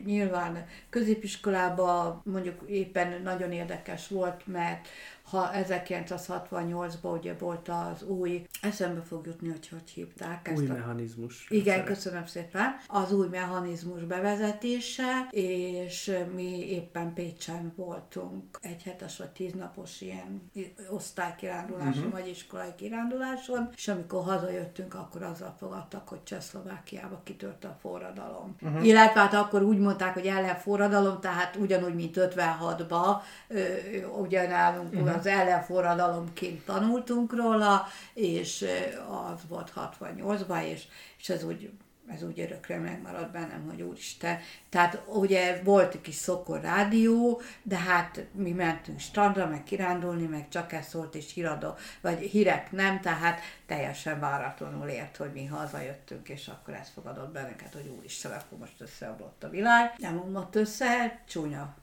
nyilván középiskolába mondjuk éppen nagyon érdekes volt, mert ha 1968-ban ugye volt az új, eszembe fog jutni, hogy hogy hívták Új ezt a mechanizmus. igen, Szeret- köszönöm szépen. Az új mechanizmus bevezetése, és mi éppen Pécsen voltunk egy hetes vagy tíznapos ilyen osztálykiránduláson, uh-huh. vagy iskolai kiránduláson, és amikor hazajöttünk, akkor azzal fogadtak, hogy Csehszlovákiába kitört a forradalom. Uh-huh. Illetve hát akkor úgy mondták, hogy ellenforradalom, tehát ugyanúgy, mint 56-ba, ugyanálunk uh-huh. Az ellenforradalomként tanultunk róla, és az volt 68-ban, és, és ez úgy ez úgy örökre megmaradt bennem, hogy úristen. Tehát ugye volt egy kis szokor rádió, de hát mi mentünk strandra, meg kirándulni, meg csak ez szólt, és híradó, vagy hírek nem, tehát teljesen váratlanul ért, hogy mi hazajöttünk, és akkor ez fogadott bennünket, hogy úristen, akkor most összeomlott a világ. Nem omlott össze, csúnya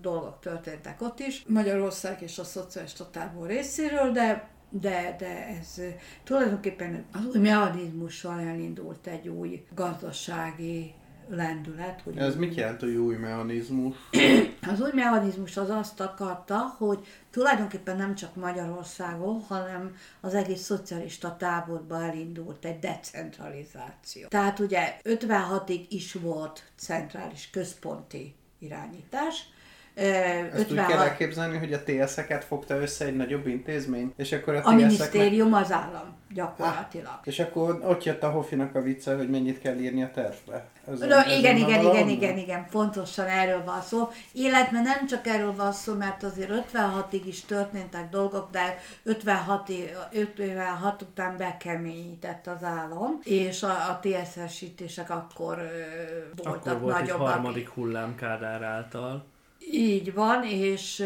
dolgok történtek ott is, Magyarország és a szocialista tábor részéről, de de, de ez tulajdonképpen az új mechanizmussal elindult egy új gazdasági lendület. Hogy Ez mit jelent, hogy új mechanizmus? (coughs) Az új mechanizmus az azt akarta, hogy tulajdonképpen nem csak Magyarországon, hanem az egész szocialista táborba elindult egy decentralizáció. Tehát ugye 56-ig is volt centrális központi irányítás, Ezt úgy kell elképzelni, hogy a TSZ-eket fogta össze egy nagyobb intézmény, és akkor a, a minisztérium az állam, gyakorlatilag. Ah, és akkor ott jött a Hofinak a vicce, hogy mennyit kell írni a tervbe. Ez no, a, igen, igen, igen, igen, igen, igen, pontosan erről van szó. Illetve nem csak erről van szó, mert azért 56-ig is történtek dolgok, de 56, 56 után bekeményített az állam, és a, a TSZ-esítések akkor ö, voltak akkor volt nagyobbak. harmadik hullám Kádár által. Így van, és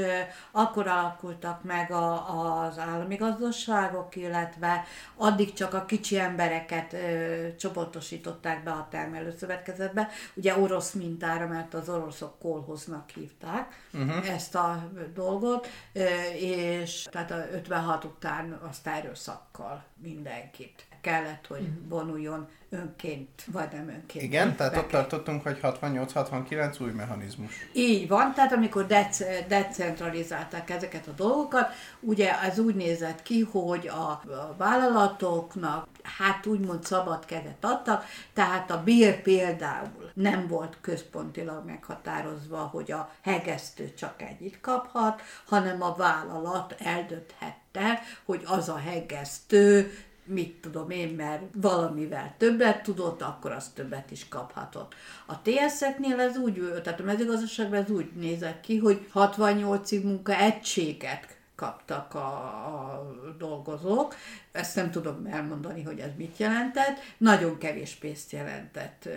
akkor alakultak meg a, az állami gazdaságok, illetve addig csak a kicsi embereket ö, csoportosították be a termelőszövetkezetbe, ugye orosz mintára, mert az oroszok kolhoznak hívták uh-huh. ezt a dolgot, ö, és tehát a 56 után azt erőszakkal mindenkit kellett, hogy vonuljon önként, vagy nem önként. Igen, tehát ott tartottunk, hogy 68-69 új mechanizmus. Így van, tehát amikor dec- decentralizálták ezeket a dolgokat, ugye ez úgy nézett ki, hogy a, a vállalatoknak hát úgymond szabad kezet adtak, tehát a bér például nem volt központilag meghatározva, hogy a hegesztő csak egyit kaphat, hanem a vállalat eldönthette, hogy az a hegesztő mit tudom én, mert valamivel többet tudott, akkor az többet is kaphatott. A TSZ-eknél ez úgy, tehát a mezőgazdaságban ez úgy nézett ki, hogy 68-ig munka egységet kaptak a, a dolgozók. Ezt nem tudom elmondani, hogy ez mit jelentett. Nagyon kevés pénzt jelentett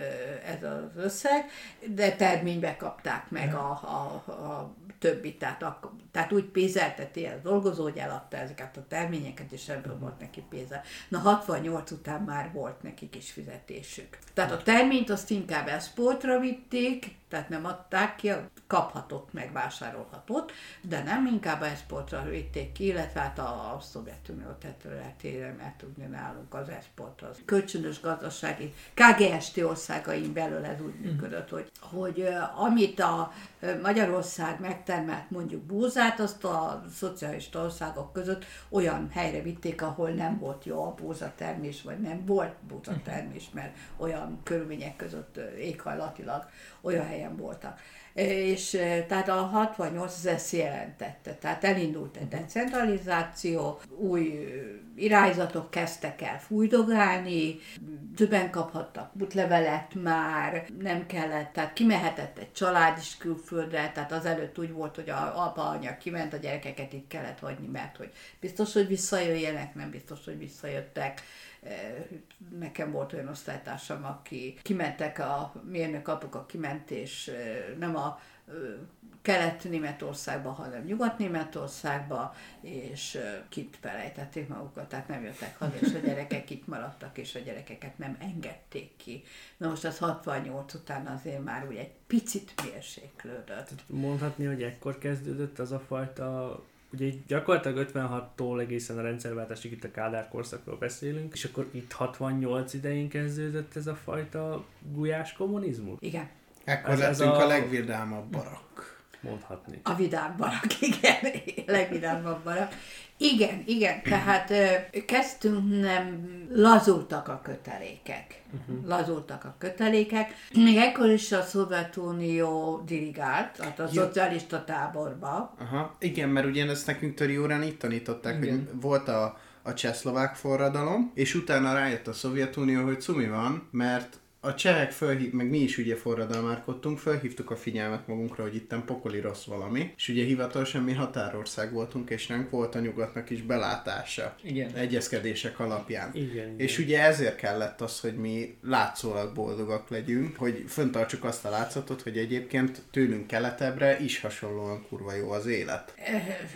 ez az összeg, de terménybe kapták meg a, a, a többit, tehát, a, tehát úgy pénzelteti a dolgozó, hogy eladta ezeket a terményeket, és ebből volt neki pénze. Na 68 után már volt nekik is fizetésük. Tehát a terményt azt inkább exportra vitték, tehát nem adták ki, kaphatott, meg vásárolhatott, de nem inkább exportra vitték ki, illetve hát a, a Szovjetunió területére, mert ugye nálunk az export az kölcsönös gazdasági KGST országain belül ez úgy működött, hogy, hogy amit a Magyarország megtermelt mondjuk búzát, azt a szocialista országok között olyan helyre vitték, ahol nem volt jó a búzatermés, vagy nem volt búzatermés, mert olyan körülmények között éghajlatilag olyan helyen voltak. És tehát a 68 az ezt jelentette. Tehát elindult egy decentralizáció, új irányzatok kezdtek el fújdogálni, többen kaphattak útlevelet már, nem kellett, tehát kimehetett egy család is külföldre, tehát azelőtt úgy volt, hogy a apa, anya kiment, a gyerekeket itt kellett hagyni, mert hogy biztos, hogy visszajöjjenek, nem biztos, hogy visszajöttek Nekem volt olyan osztálytársam, aki kimentek a mérnök apuka kiment, és nem a kelet-németországba, hanem nyugat-németországba, és kint felejtették magukat, tehát nem jöttek haza, és a (laughs) gyerekek itt maradtak, és a gyerekeket nem engedték ki. Na most az 68 után azért már úgy egy picit mérséklődött. Mondhatni, hogy ekkor kezdődött az a fajta ugye gyakorlatilag 56-tól egészen a rendszerváltásig itt a Kádár korszakról beszélünk, és akkor itt 68 idején kezdődött ez a fajta gulyás kommunizmus? Igen. Ekkor ez, lettünk ez a... a legvidámabb barak. Mondhatni. A vidám barak, (laughs) igen, legvidámabb barak. Igen, igen, tehát kezdtünk nem, lazultak a kötelékek. Uh-huh. Lazultak a kötelékek. Még ekkor is a Szovjetunió dirigált, tehát a ja. szocialista táborba. Aha, igen, mert ugye ezt nekünk töri órán itt tanították, igen. hogy volt a, a csehszlovák forradalom, és utána rájött a Szovjetunió, hogy cumi van, mert a csehek fölhív, meg mi is ugye forradalmárkodtunk, felhívtuk a figyelmet magunkra, hogy itten pokoli rossz valami, és ugye hivatalosan mi határország voltunk, és nem volt a nyugatnak is belátása. Igen. Egyezkedések alapján. Igen, igen. És ugye ezért kellett az, hogy mi látszólag boldogak legyünk, hogy föntartsuk azt a látszatot, hogy egyébként tőlünk keletebbre is hasonlóan kurva jó az élet.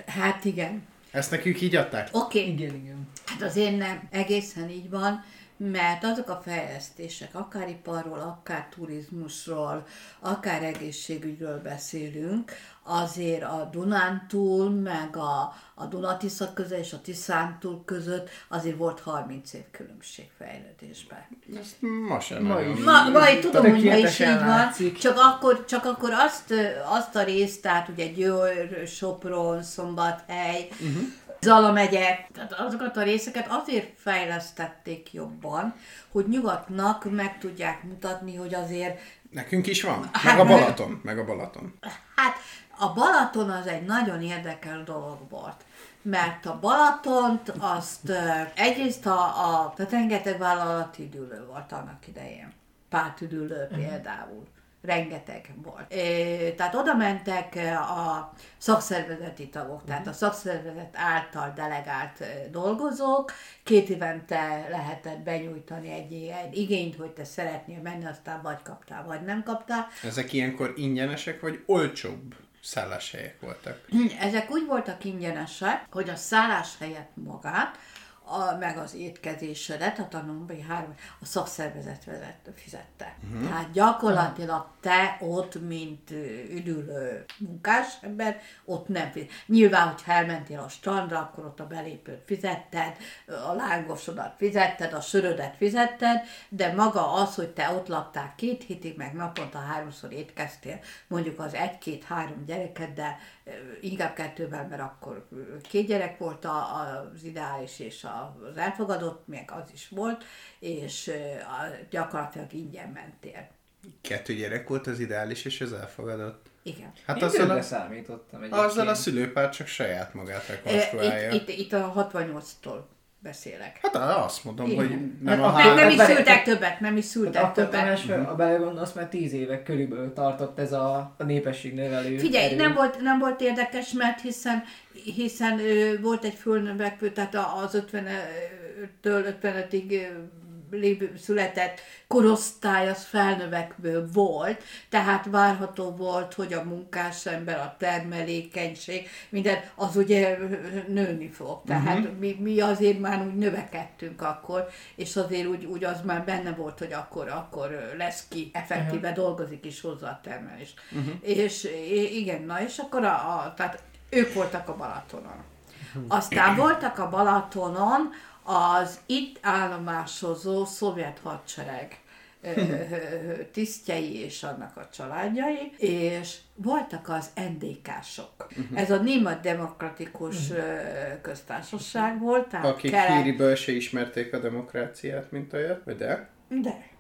Hát igen. Ezt nekünk így adták? Oké, okay. Igen, igen. hát azért nem egészen így van, mert azok a fejlesztések, akár iparról, akár turizmusról, akár egészségügyről beszélünk, azért a Dunántúl, meg a, a Dunatisza között és a Tiszántúl között azért volt 30 év különbség fejlődésben. Ezt ma sem Ma nagyon. is. Ma, majd tudom, hogy ma is így van, csak akkor, csak akkor azt, azt a részt, tehát ugye Győr, Sopron, Szombathely, uh-huh. Zala megye, tehát azokat a részeket azért fejlesztették jobban, hogy nyugatnak meg tudják mutatni, hogy azért, Nekünk is van. Meg Hát a meg- Balaton. Meg a Balaton. hát a Balaton az egy nagyon érdekes dolog volt. Mert a Balatont azt egyrészt a, a tehát rengeteg vállalati üdülő volt annak idején. Pártüdülő például. Rengeteg volt. Tehát oda mentek a szakszervezeti tagok, tehát a szakszervezet által delegált dolgozók. Két évente lehetett benyújtani egy, egy igényt, hogy te szeretnél menni, aztán vagy kaptál, vagy nem kaptál. Ezek ilyenkor ingyenesek, vagy olcsóbb szálláshelyek voltak? Ezek úgy voltak ingyenesek, hogy a szállás helyett magát, a, meg az étkezésedet, a tanulmányi három, a szakszervezet vezet, fizette. Uh-huh. Tehát gyakorlatilag te ott, mint üdülő munkás ember, ott nem fizet. Nyilván, hogyha elmentél a strandra, akkor ott a belépőt fizetted, a lángosodat fizetted, a sörödet fizetted, de maga az, hogy te ott laktál két hétig, meg naponta háromszor étkeztél, mondjuk az egy-két-három gyerekeddel, inkább kettővel, mert akkor két gyerek volt a, az ideális és az elfogadott, meg az is volt, és gyakorlatilag ingyen mentél. Kettő gyerek volt az ideális és az elfogadott. Igen. Hát Én azzal a, számítottam egyébként. azzal a szülőpár csak saját magát rekonstruálja. Itt, itt, itt a 68-tól beszélek. Hát azt mondom, Igen. hogy nem Hát a a- Nem, is bele- szültek többet, nem is Hát szültek akkor többet. Tamás, ha belegondolsz, mert tíz éve körülbelül tartott ez a, a népességnövelő Figyelj, erő. nem volt, nem volt érdekes, mert hiszen, hiszen ö, volt egy fölnövekvő, tehát az 50-től 55-ig ö, lévő született korosztály az felnövekvő volt, tehát várható volt, hogy a munkás ember, a termelékenység, minden, az ugye nőni fog. Tehát uh-huh. mi, mi azért már úgy növekedtünk akkor, és azért úgy, úgy az már benne volt, hogy akkor, akkor lesz ki, effektíve uh-huh. dolgozik is hozzá a termelés. Uh-huh. És igen, na és akkor a, a, tehát ők voltak a Balatonon. Aztán voltak a Balatonon az itt állomásozó szovjet hadsereg tisztjei és annak a családjai, és voltak az NDK-sok. Ez a Német Demokratikus ö, Köztársaság volt, tehát Akik kelet- híriből se ismerték a demokráciát, mint olyat, vagy de? De.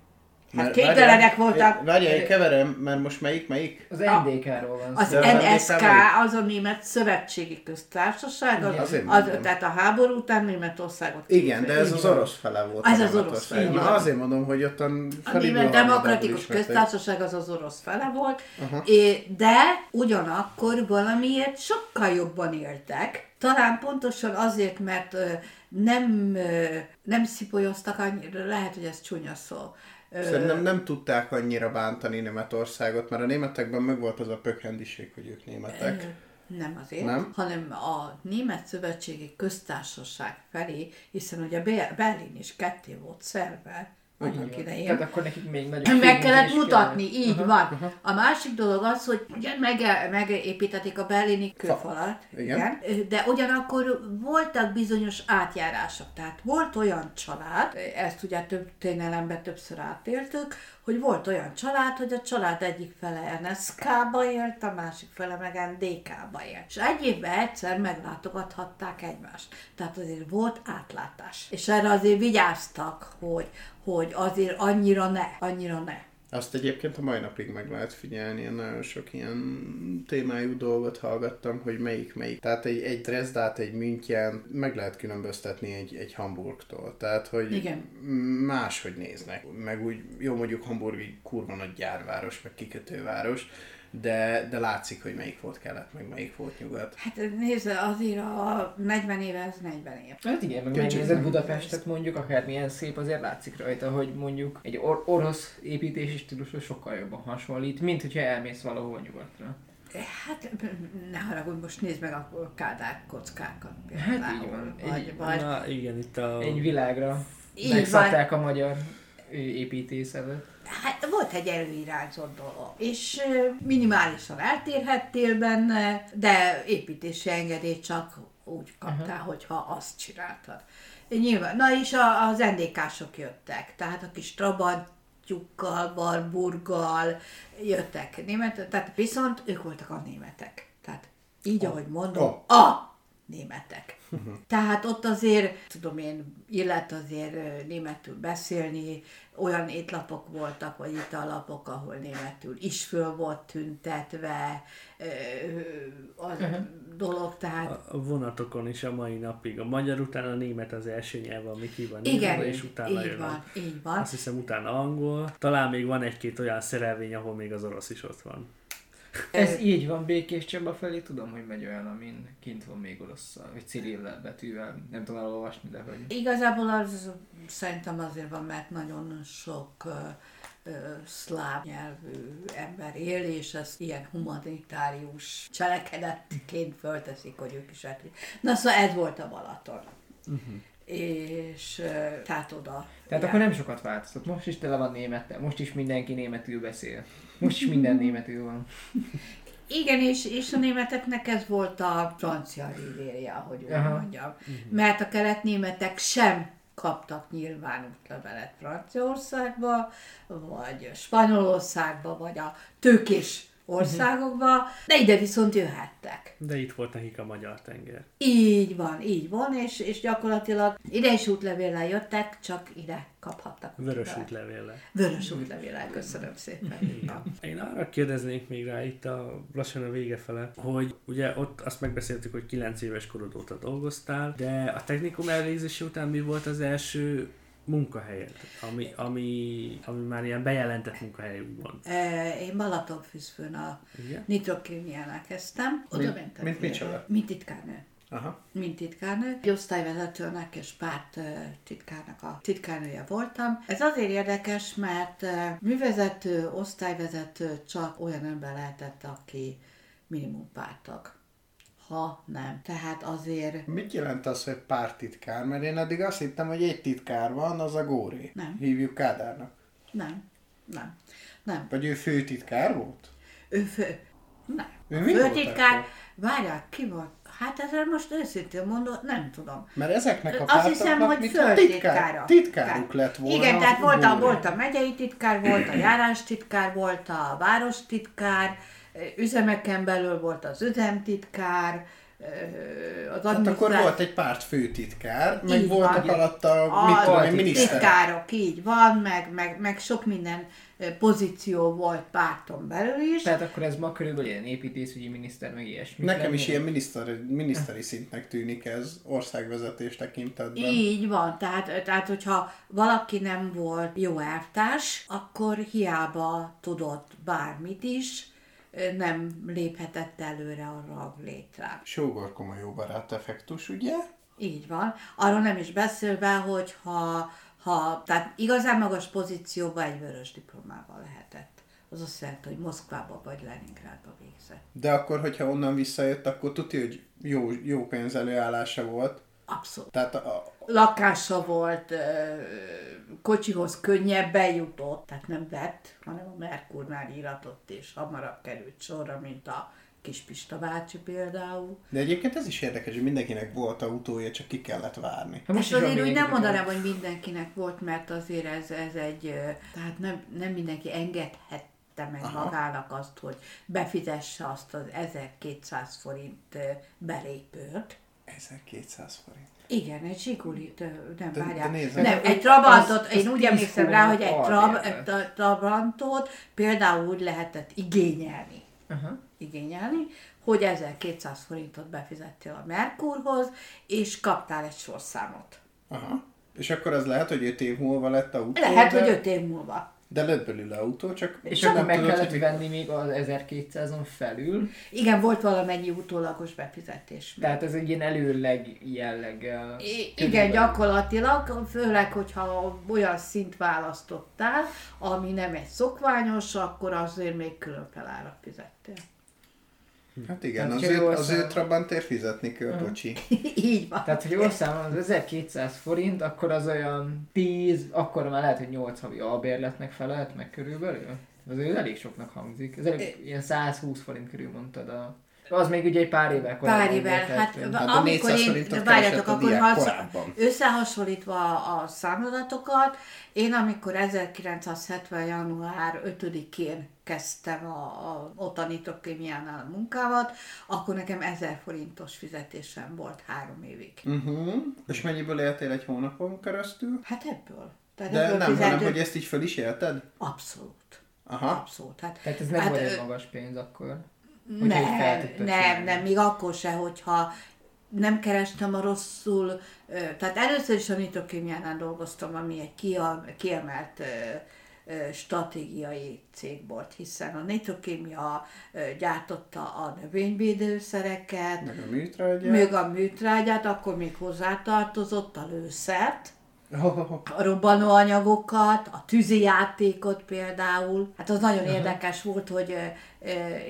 Hát várjál, voltak. Várjál, én keverem, mert most melyik, melyik? Az NDK-ról van Az NSK, az a Német Szövetségi Köztársaság, az, Azért az, tehát a háború után Németországot Igen, de ez az orosz fele volt. Ez az orosz, így Na, azért mondom, hogy ott a Német Demokratikus. Köztársaság az az orosz fele volt, de ugyanakkor valamiért sokkal jobban éltek. Talán pontosan azért, mert nem, nem szipolyoztak annyira, lehet, hogy ez csúnya szó. Szerintem nem tudták annyira bántani Németországot, mert a németekben megvolt az a pökhendiség, hogy ők németek. Nem azért, Nem? hanem a Német Szövetségi Köztársaság felé, hiszen ugye Be- Berlin is ketté volt szerve annak idején. Tehát akkor nekik még nagyobb Meg kellett mutatni, kellett. így van. A másik dolog az, hogy ugye mege, megépítették a berlini kőfalat, igen. igen, de ugyanakkor voltak bizonyos átjárások. Tehát volt olyan család, ezt ugye több történelemben többször átéltük, hogy volt olyan család, hogy a család egyik fele NSK-ba élt, a másik fele meg NDK-ba élt. És egy évben egyszer meglátogathatták egymást. Tehát azért volt átlátás. És erre azért vigyáztak, hogy, hogy azért annyira ne, annyira ne. Azt egyébként a mai napig meg lehet figyelni, én nagyon sok ilyen témájú dolgot hallgattam, hogy melyik melyik. Tehát egy, egy Dresdát, egy München meg lehet különböztetni egy, egy Hamburgtól. Tehát, hogy Igen. máshogy néznek. Meg úgy, jó mondjuk Hamburg egy kurva nagy gyárváros, meg kikötőváros, de, de látszik, hogy melyik volt kelet, meg melyik volt nyugat. Hát nézd, azért a 40 éve, ez 40 év. Hát igen, meg megnézed. Budapestet mondjuk, akármilyen szép, azért látszik rajta, hogy mondjuk egy or- orosz építési stílushoz sokkal jobban hasonlít, mint hogyha elmész valahol nyugatra. Hát ne haragudj, most nézd meg a Kádár kockákat Hát például. így van. Vagy, Egy- vagy, Na igen, itt a... Egy világra Így van. megszabták a magyar ö, építészetet. Hát volt egy előirányzott dolog, és minimálisan eltérhettél benne, de építési engedélyt csak úgy kaptál, uh-huh. hogyha azt csináltad. Nyilván, na és a, az NDK-sok jöttek, tehát a kis Trabantjukkal, Barburggal jöttek németek, tehát viszont ők voltak a németek. Tehát így, ahogy mondom, Oh. a németek. (laughs) Tehát ott azért, tudom én, illet azért németül beszélni, olyan étlapok voltak, vagy itallapok, ahol németül is föl volt tüntetve az uh-huh. dolog, tehát a a vonatokon is a mai napig. A magyar után a német az első nyelv, ami ki van igen, és utána így jön a- van, így van. Azt hiszem utána angol. Talán még van egy-két olyan szerelvény, ahol még az orosz is ott van. Ez így van, Békés Csaba felé, tudom, hogy megy olyan, amin kint van még orosszal, vagy cirillel betűvel, nem tudom elolvasni, de hogy... Igazából az szerintem azért van, mert nagyon sok ö, szláv nyelvű ember él, és ez ilyen humanitárius cselekedetként fölteszik, hogy ők is el Na szóval ez volt a Balaton. Uh-huh. És tehát oda. Tehát jár- akkor nem sokat változott. Most is tele van némettel, most is mindenki németül beszél. Most is minden németül van. Igen, és, és a németeknek ez volt a francia rivérja, ahogy úgy Aha. mondjam. Mert a keletnémetek sem kaptak nyilván útlevelet Franciaországba, vagy Spanyolországba, vagy a tőkés országokba, de ide viszont jöhettek. De itt volt nekik a magyar tenger. Így van, így van, és, és gyakorlatilag ide is útlevéllel jöttek, csak ide kaphattak Vörös útlevéllel. Vörös útlevéllel, köszönöm szépen. (laughs) Igen. Én arra kérdeznék még rá itt a lassan a vége fele, hogy ugye ott azt megbeszéltük, hogy 9 éves korod óta dolgoztál, de a technikum elvégzése után mi volt az első munkahelyed, ami, ami, ami már ilyen bejelentett munkahely úgymond. Én Balatonfüszfőn a nitrokémiánál kezdtem. Oda Mint- mentem. mint micsoda? Mint titkárnő. Aha. Mint titkárnő. Egy osztályvezetőnek és párt titkárnak a titkárnője voltam. Ez azért érdekes, mert művezető, osztályvezető csak olyan ember lehetett, aki minimum pártag. Ha nem. Tehát azért Mit jelent az, hogy pártitkár? Mert én eddig azt hittem, hogy egy titkár van, az a Góré. Nem. Hívjuk Kádárnak. nem. Nem. Nem. Vagy ő főtitkár volt? Ő fő... Nem. Ő mi főtitkár... Várják, ki volt? Hát ezzel most őszintén mondom, nem tudom. Mert ezeknek a Azt hiszem, hogy föltitkára. titkáruk lett volna. Igen, tehát volt a, volt a megyei titkár, volt a (clears throat) járástitkár, volt a várostitkár, üzemeken belül volt az üzemtitkár, az Hát akkor volt egy párt főtitkár, meg Így voltak van. alatta, mit tudom én, a miniszterek. titkárok, így van, meg, meg, meg sok minden pozíció volt párton belül is. Tehát akkor ez ma körülbelül ilyen építészügyi miniszter, meg ilyesmi. Nekem is ilyen miniszteri, miniszteri szintnek tűnik ez országvezetés tekintetben. Így van, tehát, tehát hogyha valaki nem volt jó elvtárs, akkor hiába tudott bármit is, nem léphetett előre a ranglétrán. Sógor komoly jó barát effektus, ugye? Így van. Arról nem is beszélve, hogy ha, ha tehát igazán magas pozícióban egy vörös diplomával lehetett. Az azt jelenti, hogy Moszkvába vagy Leningrádba végzett. De akkor, hogyha onnan visszajött, akkor tudja, hogy jó, jó pénzelőállása volt. Abszolút. Tehát a, a, lakása volt, kocsihoz könnyebben jutott, tehát nem vett, hanem a Merkurnál íratott, és hamarabb került sorra, mint a kis Pista bácsi például. de egyébként ez is érdekes, hogy mindenkinek volt autója, csak ki kellett várni. Hát Most van azért úgy nem mondanám, hogy mindenkinek volt, mert azért ez, ez egy, tehát nem, nem mindenki engedhette meg Aha. magának azt, hogy befizesse azt az 1200 forint belépőt. 1200 forint. Igen, egy Zsigulit, nem, De- várjál. de nézd nem, egy Trabantot, Az- az én úgy 10 emlékszem rá, hogy egy trab, Trabantot például úgy lehetett igényelni. Aha. igényelni, hogy 1200 forintot befizettél a Merkurhoz, és kaptál egy sorszámot. Aha. És akkor az lehet, hogy 5 év múlva lett autó, Lehet, de, hogy 5 év múlva. De lett belőle autó, csak És csak akkor meg tudod, kellett hogy- venni még az 1200-on felül, Igen, volt valamennyi utólagos befizetés. tehát ez egy ilyen előleg jelleggel. I- igen, gyakorlatilag, főleg, hogyha olyan szint választottál, ami nem egy szokványos, akkor azért még külön felárat fizettél. Hát igen, Tehát, az, hogyha ő, jól az ő szám- Trabantért fizetni kell, bocsi. (laughs) Így van. Tehát, hogy jól számolom, az 1200 forint, akkor az olyan 10, akkor már lehet, hogy 8 havi albérletnek felelt meg körülbelül. Az ő elég soknak hangzik. Ez elég, ilyen 120 forint körül mondtad a... Az még ugye egy pár évvel korábban. Pár évvel, hát Hát amikor 400 én, várjatok, a akkor ha összehasonlítva a számolatokat, én amikor 1970. január 5-én kezdtem a, a ottani kémiánál a munkámat, akkor nekem 1000 forintos fizetésem volt három évig. Uh-huh. És mennyiből éltél egy hónapon keresztül? Hát ebből. Tehát De ebből nem, hanem, fizető- hogy ezt így föl is élted? Abszolút. Aha. Abszolút. Hát, tehát ez nem hát, volt egy magas pénz akkor. Fel Nem, nem, csinálni. nem, még akkor se, hogyha nem kerestem a rosszul, tehát először is a nitrokémiánál dolgoztam, ami egy kiemelt stratégiai cég volt, hiszen a nitrokémia gyártotta a növényvédőszereket, Meg a műtrágyát. még a műtrágyát, akkor még hozzátartozott a lőszert, (laughs) a robbanóanyagokat, a tűzi játékot például. Hát az nagyon érdekes volt, hogy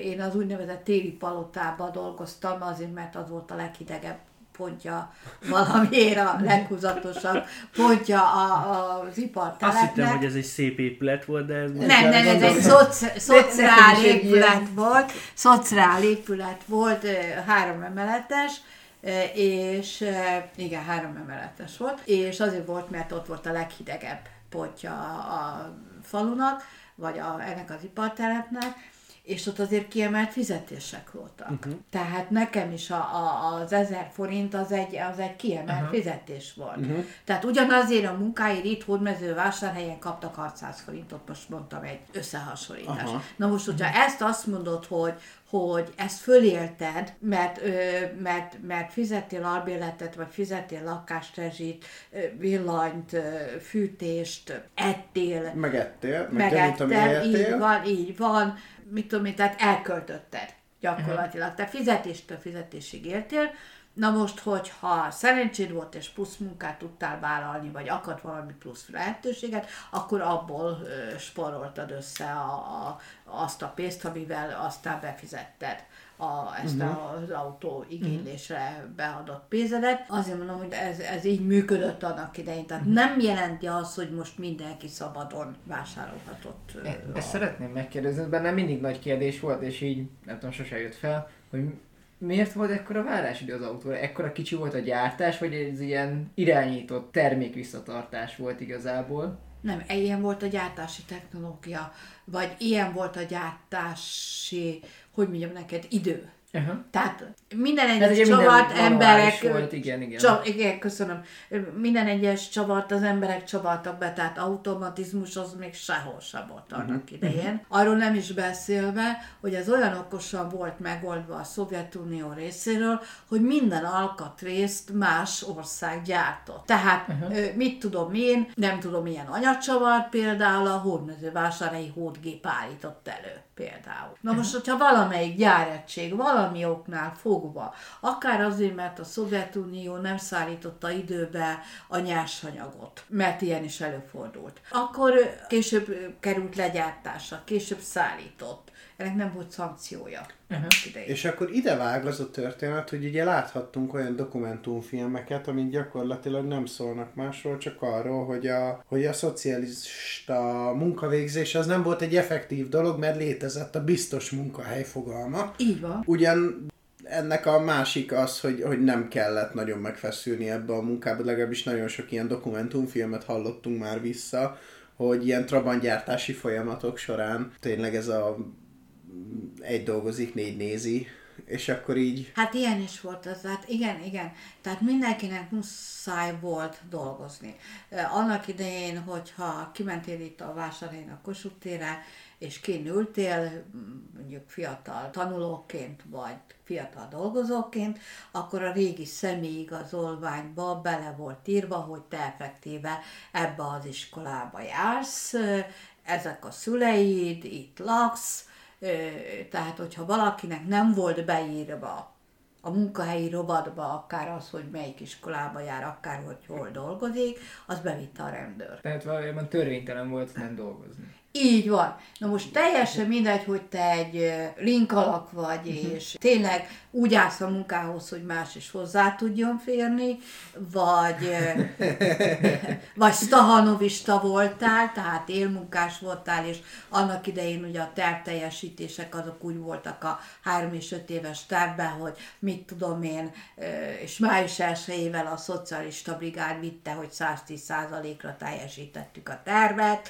én az úgynevezett téli palotában dolgoztam, azért mert az volt a leghidegebb pontja valamiért a leghúzatosabb pontja a, a, az Azt hittem, ipartelepnek. hogy ez egy szép épület volt, de ez Nem, nem, ez egy szoc, szociál épület volt, szociál épület volt, három emeletes, és igen, három emeletes volt, és azért volt, mert ott volt a leghidegebb pontja a, a falunak, vagy a, ennek az ipartelepnek, és ott azért kiemelt fizetések voltak. Uh-huh. Tehát nekem is a, a, az 1000 forint az egy, az egy kiemelt uh-huh. fizetés volt. Uh-huh. Tehát ugyanazért a munkáért itt Hódmezővásárhelyen kaptak 600 forintot, most mondtam egy összehasonlítást. Aha. Na most, hogyha ezt azt mondod, hogy hogy ezt fölélted, mert, mert, mert fizettél albérletet, vagy fizettél lakástrezsit, villanyt, fűtést, ettél, meg ettél, meg megettem, így van, így van, mit tudom én, tehát elköltötted gyakorlatilag. Te fizetéstől fizetésig éltél, Na most, hogyha szerencséd volt és plusz munkát tudtál vállalni, vagy akadt valami plusz lehetőséget, akkor abból ö, össze a, a, azt a pénzt, amivel aztán befizetted a, ezt uh-huh. az autó igénylésre beadott pénzedet. Azért mondom, hogy ez, ez így működött annak idején. Tehát uh-huh. nem jelenti azt, hogy most mindenki szabadon vásárolhatott. ö, E- Ezt a- szeretném megkérdezni, ez bennem mindig nagy kérdés volt, és így nem tudom, sose jött fel, hogy miért volt ekkora várásidő az autóra? Ekkora kicsi volt a gyártás, vagy ez ilyen irányított termékvisszatartás volt igazából? Nem, ilyen volt a gyártási technológia, vagy ilyen volt a gyártási, hogy mondjam neked, idő. Uh-huh. Tehát minden Tehát egyes minden csavart manuális emberek... volt, igen, igen. Csav, igen, köszönöm. Minden egyes csavart az emberek csavartak be, tehát automatizmus az még sehol sem volt annak uh-huh. idején. Arról nem is beszélve, hogy ez olyan okosan volt megoldva a Szovjetunió részéről, hogy minden alkatrészt más ország gyártott. Tehát uh-huh. mit tudom én, nem tudom milyen anyacsavart például a hódmezővásárhelyi hódgép állított elő például. Na most, hogyha valamelyik gyáregység valami oknál fogva, akár azért, mert a Szovjetunió nem szállította időbe a nyersanyagot, mert ilyen is előfordult, akkor később került legyártásra, később szállított. Ennek nem volt szankciója. Uh-huh. idején. És akkor ide vág az a történet, hogy ugye láthattunk olyan dokumentumfilmeket, amik gyakorlatilag nem szólnak másról, csak arról, hogy a, hogy a szocialista munkavégzés az nem volt egy effektív dolog, mert létezett a biztos munkahely fogalma. Így van. Ugyan ennek a másik az, hogy, hogy nem kellett nagyon megfeszülni ebbe a munkába, legalábbis nagyon sok ilyen dokumentumfilmet hallottunk már vissza, hogy ilyen trabantgyártási folyamatok során tényleg ez a egy dolgozik, négy nézi és akkor így... Hát ilyen is volt az, hát igen, igen. Tehát mindenkinek muszáj volt dolgozni. Annak idején, hogyha kimentél itt a vásárhelyen a Kossuth térre, és kinültél, mondjuk fiatal tanulóként, vagy fiatal dolgozóként, akkor a régi személyigazolványba bele volt írva, hogy te effektíve ebbe az iskolába jársz, ezek a szüleid, itt laksz, tehát hogyha valakinek nem volt beírva a munkahelyi rovatba, akár az, hogy melyik iskolába jár, akár hogy hol dolgozik, az bevitte a rendőr. Tehát valójában törvénytelen volt nem dolgozni. Így van. Na most teljesen mindegy, hogy te egy link alak vagy, és tényleg úgy állsz a munkához, hogy más is hozzá tudjon férni, vagy, (laughs) vagy stahanovista voltál, tehát élmunkás voltál, és annak idején ugye a tervteljesítések azok úgy voltak a három és öt éves tervben, hogy mit tudom én, és május 1 a szocialista brigád vitte, hogy 110%-ra teljesítettük a tervet,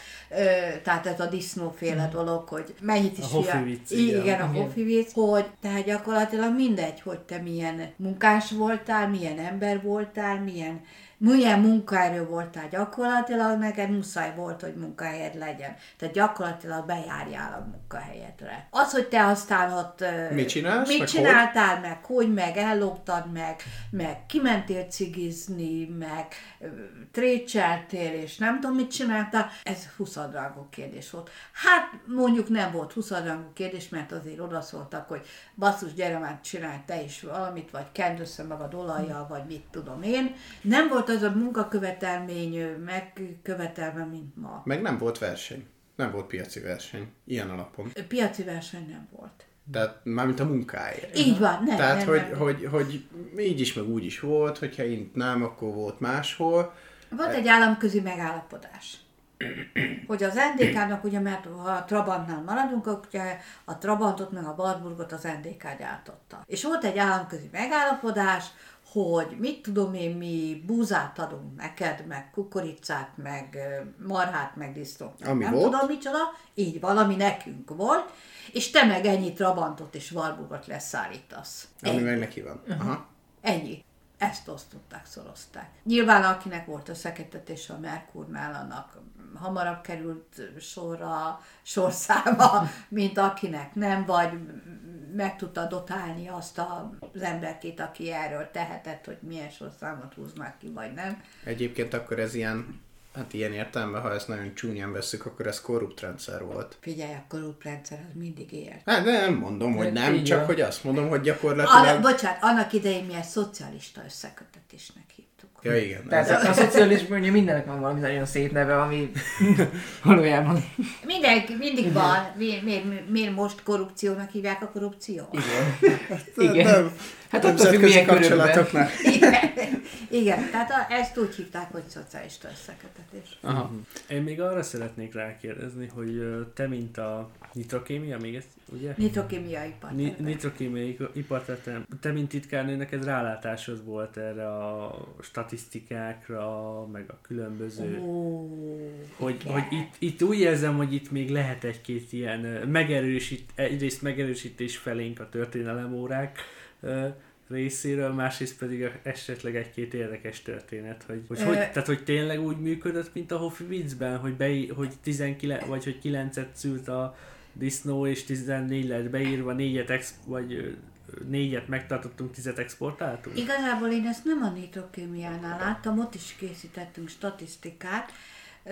tehát ez a disznóféle dolog, hogy mennyit is A hofi vicc, igen, igen. a hofi vicc, hogy tehát gyakorlatilag mindegy, hogy te milyen munkás voltál, milyen ember voltál, milyen milyen munkaerő voltál gyakorlatilag, neked muszáj volt, hogy munkahelyed legyen. Tehát gyakorlatilag bejárjál a munkahelyedre. Az, hogy te aztán ott Mit csinálsz, mit meg csináltál, meg hogy, meg elloptad, meg, meg kimentél cigizni, meg trécseltél, és nem tudom, mit csináltál, ez 20 kérdés volt. Hát mondjuk nem volt 20 kérdés, mert azért odaszóltak, hogy basszus, gyere már, csinálj te is valamit, vagy kend össze magad olajjal, vagy mit tudom én. Nem volt az a munkakövetelmény megkövetelve, mint ma. Meg nem volt verseny. Nem volt piaci verseny. Ilyen alapon. Piaci verseny nem volt. Tehát mármint a munkáért. Így van, nem, Tehát, nem, hogy, nem. Hogy, hogy így is, meg úgy is volt, hogyha én nem, akkor volt máshol. Volt egy államközi megállapodás. Hogy az NDK-nak, ugye, mert ha a Trabantnál maradunk, akkor ugye a Trabantot meg a Warburgot az NDK gyártotta. És volt egy államközi megállapodás, hogy mit tudom én, mi búzát adunk neked, meg kukoricát, meg marhát, meg disznót, Ami nem volt. tudom micsoda, így valami nekünk volt, és te meg ennyi Trabantot és Warburgot leszállítasz. Ami Ennyi. meg neki van. Aha. Ennyi. Ezt osztották, szorozták. Nyilván akinek volt a szeketetés a Merkurnál, annak hamarabb került sorra, sorszáma, mint akinek nem, vagy meg tudta dotálni azt az emberkét, aki erről tehetett, hogy milyen sorszámot húznak ki, vagy nem. Egyébként akkor ez ilyen, hát ilyen értelemben, ha ezt nagyon csúnyán veszük, akkor ez korrupt rendszer volt. Figyelj, a korrupt rendszer az mindig élt. Hát nem mondom, hogy nem, csak hogy azt mondom, hogy Anna, gyakorlatilag... bocsánat, annak idején mi ezt szocialista összekötetésnek hívtuk. Ja, igen. Tehát Ez, a, a szocializmusban ugye mindennek van valami nagyon szép neve, ami (laughs) valójában Mindenki, mindig van. Miért, miért, miért most korrupciónak hívják a korrupció? igen. (laughs) igen. Nem, Hát attól függ, nemzetközi milyen kapcsolatoknak. Igen, igen, tehát a, ezt úgy hívták, hogy szocialista összekötetés. Aha. Én még arra szeretnék rákérdezni, hogy te, mint a nitrokémia, még ezt, ugye? Nitrokémiai Ni- partner. nitrokémiai iparterületen, te mint titkárnő, neked rálátásod volt erre a statisztikákra, meg a különböző Ó, hogy, igen. hogy itt, itt úgy érzem, hogy itt még lehet egy-két ilyen megerősít, egyrészt megerősítés felénk a történelemórák ö, részéről, másrészt pedig esetleg egy-két érdekes történet, hogy, hogy, hogy tehát hogy tényleg úgy működött, mint a Hofi viccben, hogy, be, hogy 19, vagy hogy 9-et szült a disznó, és 14 lett beírva, négyet, ex, vagy négyet megtartottunk, tizet exportáltunk? Igazából én ezt nem a nitrokémiánál láttam, ott is készítettünk statisztikát,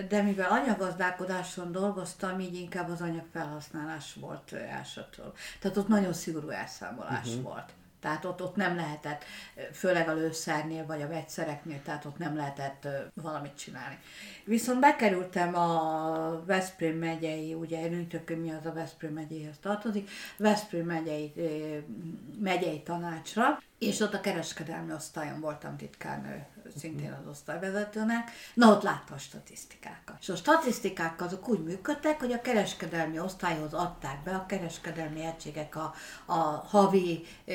de mivel anyagazdálkodáson dolgoztam, így inkább az anyagfelhasználás volt elsőtől. Tehát ott nagyon szigorú elszámolás uh-huh. volt. Tehát ott, ott nem lehetett, főleg a lőszernél vagy a vegyszereknél, tehát ott nem lehetett valamit csinálni. Viszont bekerültem a Veszprém megyei, ugye mi az a Veszprém megyéhez tartozik, Veszprém megyei, megyei tanácsra, és ott a kereskedelmi osztályon voltam titkárnő, szintén az osztályvezetőnek. Na, ott látta a statisztikákat. És a statisztikák azok úgy működtek, hogy a kereskedelmi osztályhoz adták be a kereskedelmi egységek a, a havi ö,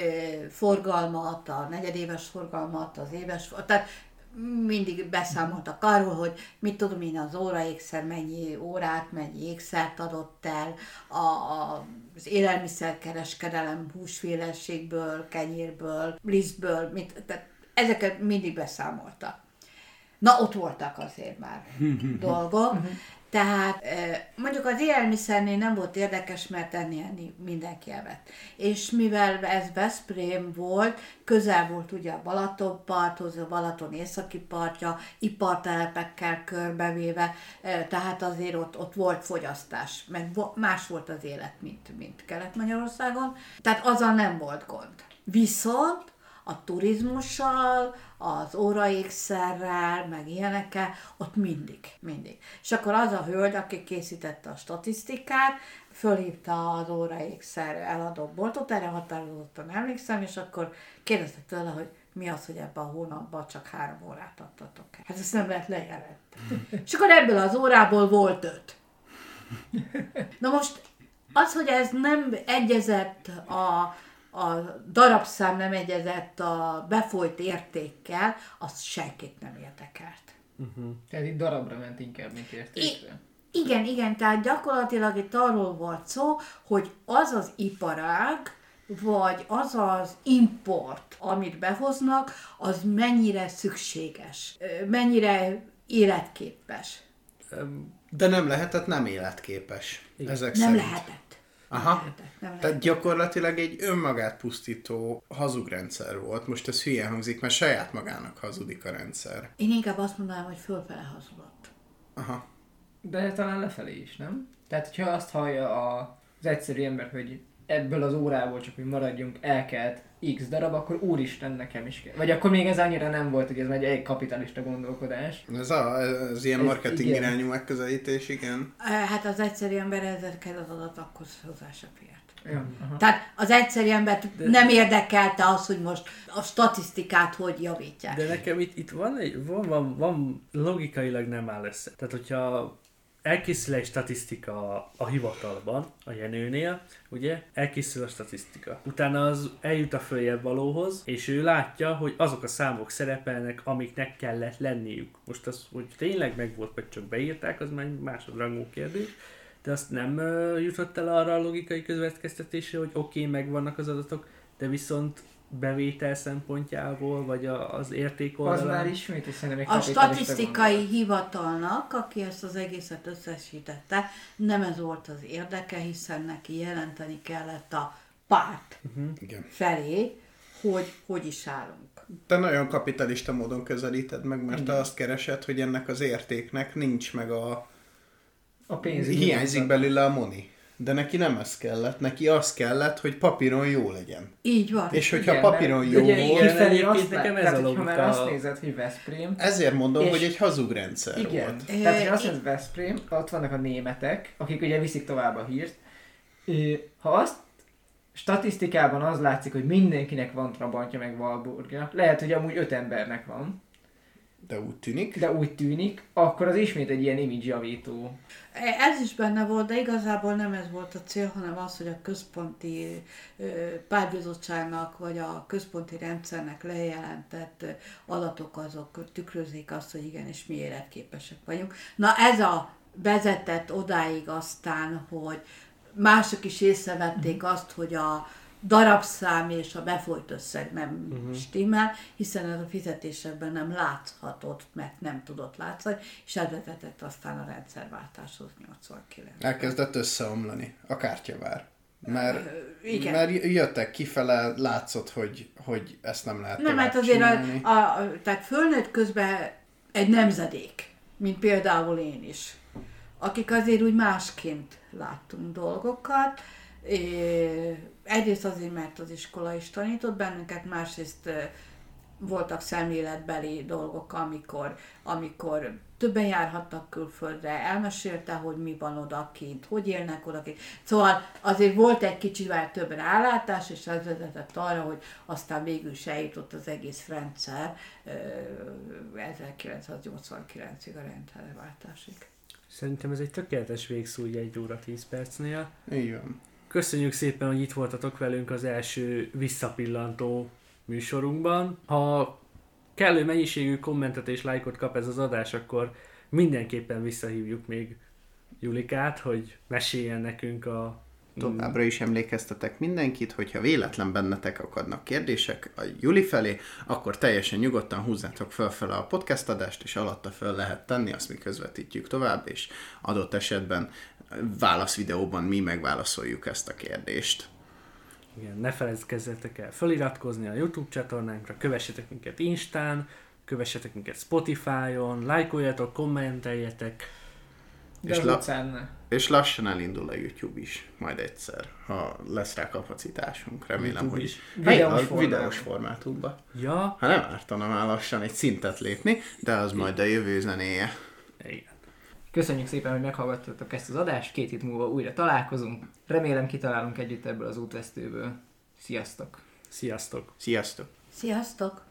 forgalmat, a negyedéves forgalmat, az éves, tehát mindig beszámoltak arról, hogy mit tudom én, az óraékszer mennyi órát, mennyi ékszert adott el, a, a, az élelmiszerkereskedelem húsféleségből, kenyérből, lisztből, mit, tehát ezeket mindig beszámoltak. Na, ott voltak azért már (laughs) dolgok. Tehát eh, mondjuk az élelmiszernél nem volt érdekes, mert enni, enni mindenki evett. És mivel ez Veszprém volt, közel volt ugye a Balatonparthoz, a Balaton északi partja, ipartelepekkel körbevéve, eh, tehát azért ott, ott volt fogyasztás, mert más volt az élet, mint, mint Kelet-Magyarországon, tehát azzal nem volt gond. Viszont a turizmussal, az óraékszerrel, meg ilyenekkel, ott mindig, mindig. És akkor az a hölgy, aki készítette a statisztikát, fölhívta az óraékszer eladó boltot, erre határozottan emlékszem, és akkor kérdezte tőle, hogy mi az, hogy ebben a hónapban csak három órát adtatok el. Hát ezt nem lehet lejelenteni. (laughs) és akkor ebből az órából volt öt. Na most az, hogy ez nem egyezett a, a darabszám nem egyezett a befolyt értékkel, az senkit nem érdekelt. Tehát itt darabra ment inkább, mint értékre. Igen, igen, tehát gyakorlatilag itt arról volt szó, hogy az az iparág, vagy az az import, amit behoznak, az mennyire szükséges, mennyire életképes. De nem lehetett nem életképes. Ezek Nem szerint. lehetett. Aha. nem. Tehát gyakorlatilag egy önmagát pusztító hazugrendszer volt. Most ez hülye hangzik, mert saját magának hazudik a rendszer. Én inkább azt mondanám, hogy fölfele hazudott. Aha. De talán lefelé is, nem? Tehát, hogyha azt hallja a, az egyszerű ember, hogy ebből az órából csak, hogy maradjunk, elkelt x darab, akkor úristen, nekem is kell. Vagy akkor még ez annyira nem volt, hogy ez egy, egy kapitalista gondolkodás. Ez, a, ez ilyen Ez marketing igen. irányú megközelítés, igen. Hát az egyszerű ember ezekkel az adatokhoz hozzá se fért. Ja, aha. Tehát az egyszerű embert nem érdekelte az, hogy most a statisztikát hogy javítják. De nekem itt, itt van, egy, van, van, van, logikailag nem áll össze. Tehát, hogyha elkészül egy statisztika a, hivatalban, a Jenőnél, ugye, elkészül a statisztika. Utána az eljut a följebb valóhoz, és ő látja, hogy azok a számok szerepelnek, amiknek kellett lenniük. Most az, hogy tényleg meg volt, vagy csak beírták, az már egy másodrangú kérdés. De azt nem jutott el arra a logikai következtetésre, hogy oké, okay, megvannak az adatok, de viszont bevétel szempontjából, vagy a, az érték Az oldalán. már ismét, és szerintem A statisztikai gondolat. hivatalnak, aki ezt az egészet összesítette, nem ez volt az érdeke, hiszen neki jelenteni kellett a párt igen. felé, hogy hogy is állunk. Te nagyon kapitalista módon közelíted meg, mert te Igen. azt keresed, hogy ennek az értéknek nincs meg a... A pénzügyi Hiányzik belőle a moni. De neki nem ez kellett, neki az kellett, hogy papíron jó legyen. Így van. És hogyha Igen, papíron mert jó ugye volt, kifelé azt nekem ez a tehát, hogyha már logika. azt nézed, hogy Veszprém, ezért mondom, És- hogy egy hazug rendszer Igen. volt. Tehát, hogyha azt mondod Veszprém, ott vannak a németek, akik ugye viszik tovább a hírt. Ha azt statisztikában az látszik, hogy mindenkinek van Trabantja meg Walburgja, lehet, hogy amúgy öt embernek van, De úgy tűnik. de úgy tűnik, akkor az ismét egy ilyen image javító. Ez is benne volt, de igazából nem ez volt a cél, hanem az, hogy a központi ö, pártbizottságnak vagy a központi rendszernek lejelentett adatok azok tükrözik azt, hogy igenis mi életképesek vagyunk. Na ez a vezetett odáig aztán, hogy mások is észrevették azt, hogy a darabszám és a befolyt összeg nem uh-huh. stimmel, hiszen ez a fizetésekben nem láthatott, mert nem tudott látszani, és ez vezetett aztán a rendszerváltáshoz 89 Elkezdett összeomlani a kártyavár. Mert, igen. mert jöttek kifele, látszott, hogy, hogy ezt nem lehet Nem, mert tovább azért csinálni. a, a, tehát fölnőtt közben egy nemzedék, mint például én is, akik azért úgy másként láttunk dolgokat. É, egyrészt azért, mert az iskola is tanított bennünket, másrészt voltak szemléletbeli dolgok, amikor, amikor többen járhattak külföldre, elmesélte, hogy mi van odakint, hogy élnek odakint. Szóval azért volt egy kicsivel több rálátás, és ez vezetett arra, hogy aztán végül is eljutott az egész rendszer ö, 1989-ig a rendszerváltásig. Szerintem ez egy tökéletes végszó egy óra 10 percnél. Így van. Köszönjük szépen, hogy itt voltatok velünk az első visszapillantó műsorunkban. Ha kellő mennyiségű kommentet és lájkot kap ez az adás, akkor mindenképpen visszahívjuk még Julikát, hogy meséljen nekünk a Továbbra is emlékeztetek mindenkit, hogyha véletlen bennetek akadnak kérdések a Juli felé, akkor teljesen nyugodtan húzzátok fölfele a podcast adást, és alatta föl lehet tenni, azt mi közvetítjük tovább, és adott esetben válaszvideóban mi megválaszoljuk ezt a kérdést. Igen, ne feledkezzetek el feliratkozni a YouTube csatornánkra, kövessetek minket Instán, kövessetek minket Spotify-on, lájkoljatok, kommenteljetek, De És la-. És lassan elindul a YouTube is, majd egyszer, ha lesz rá kapacitásunk. Remélem, YouTube hogy is. Videós, formában. videós formátumban. Ja, Ha nem ártana már lassan egy szintet lépni, de az majd a jövő zenéje. igen. Köszönjük szépen, hogy meghallgattatok ezt az adást, két hét múlva újra találkozunk. Remélem kitalálunk együtt ebből az útvesztőből. Sziasztok! Sziasztok! Sziasztok! Sziasztok!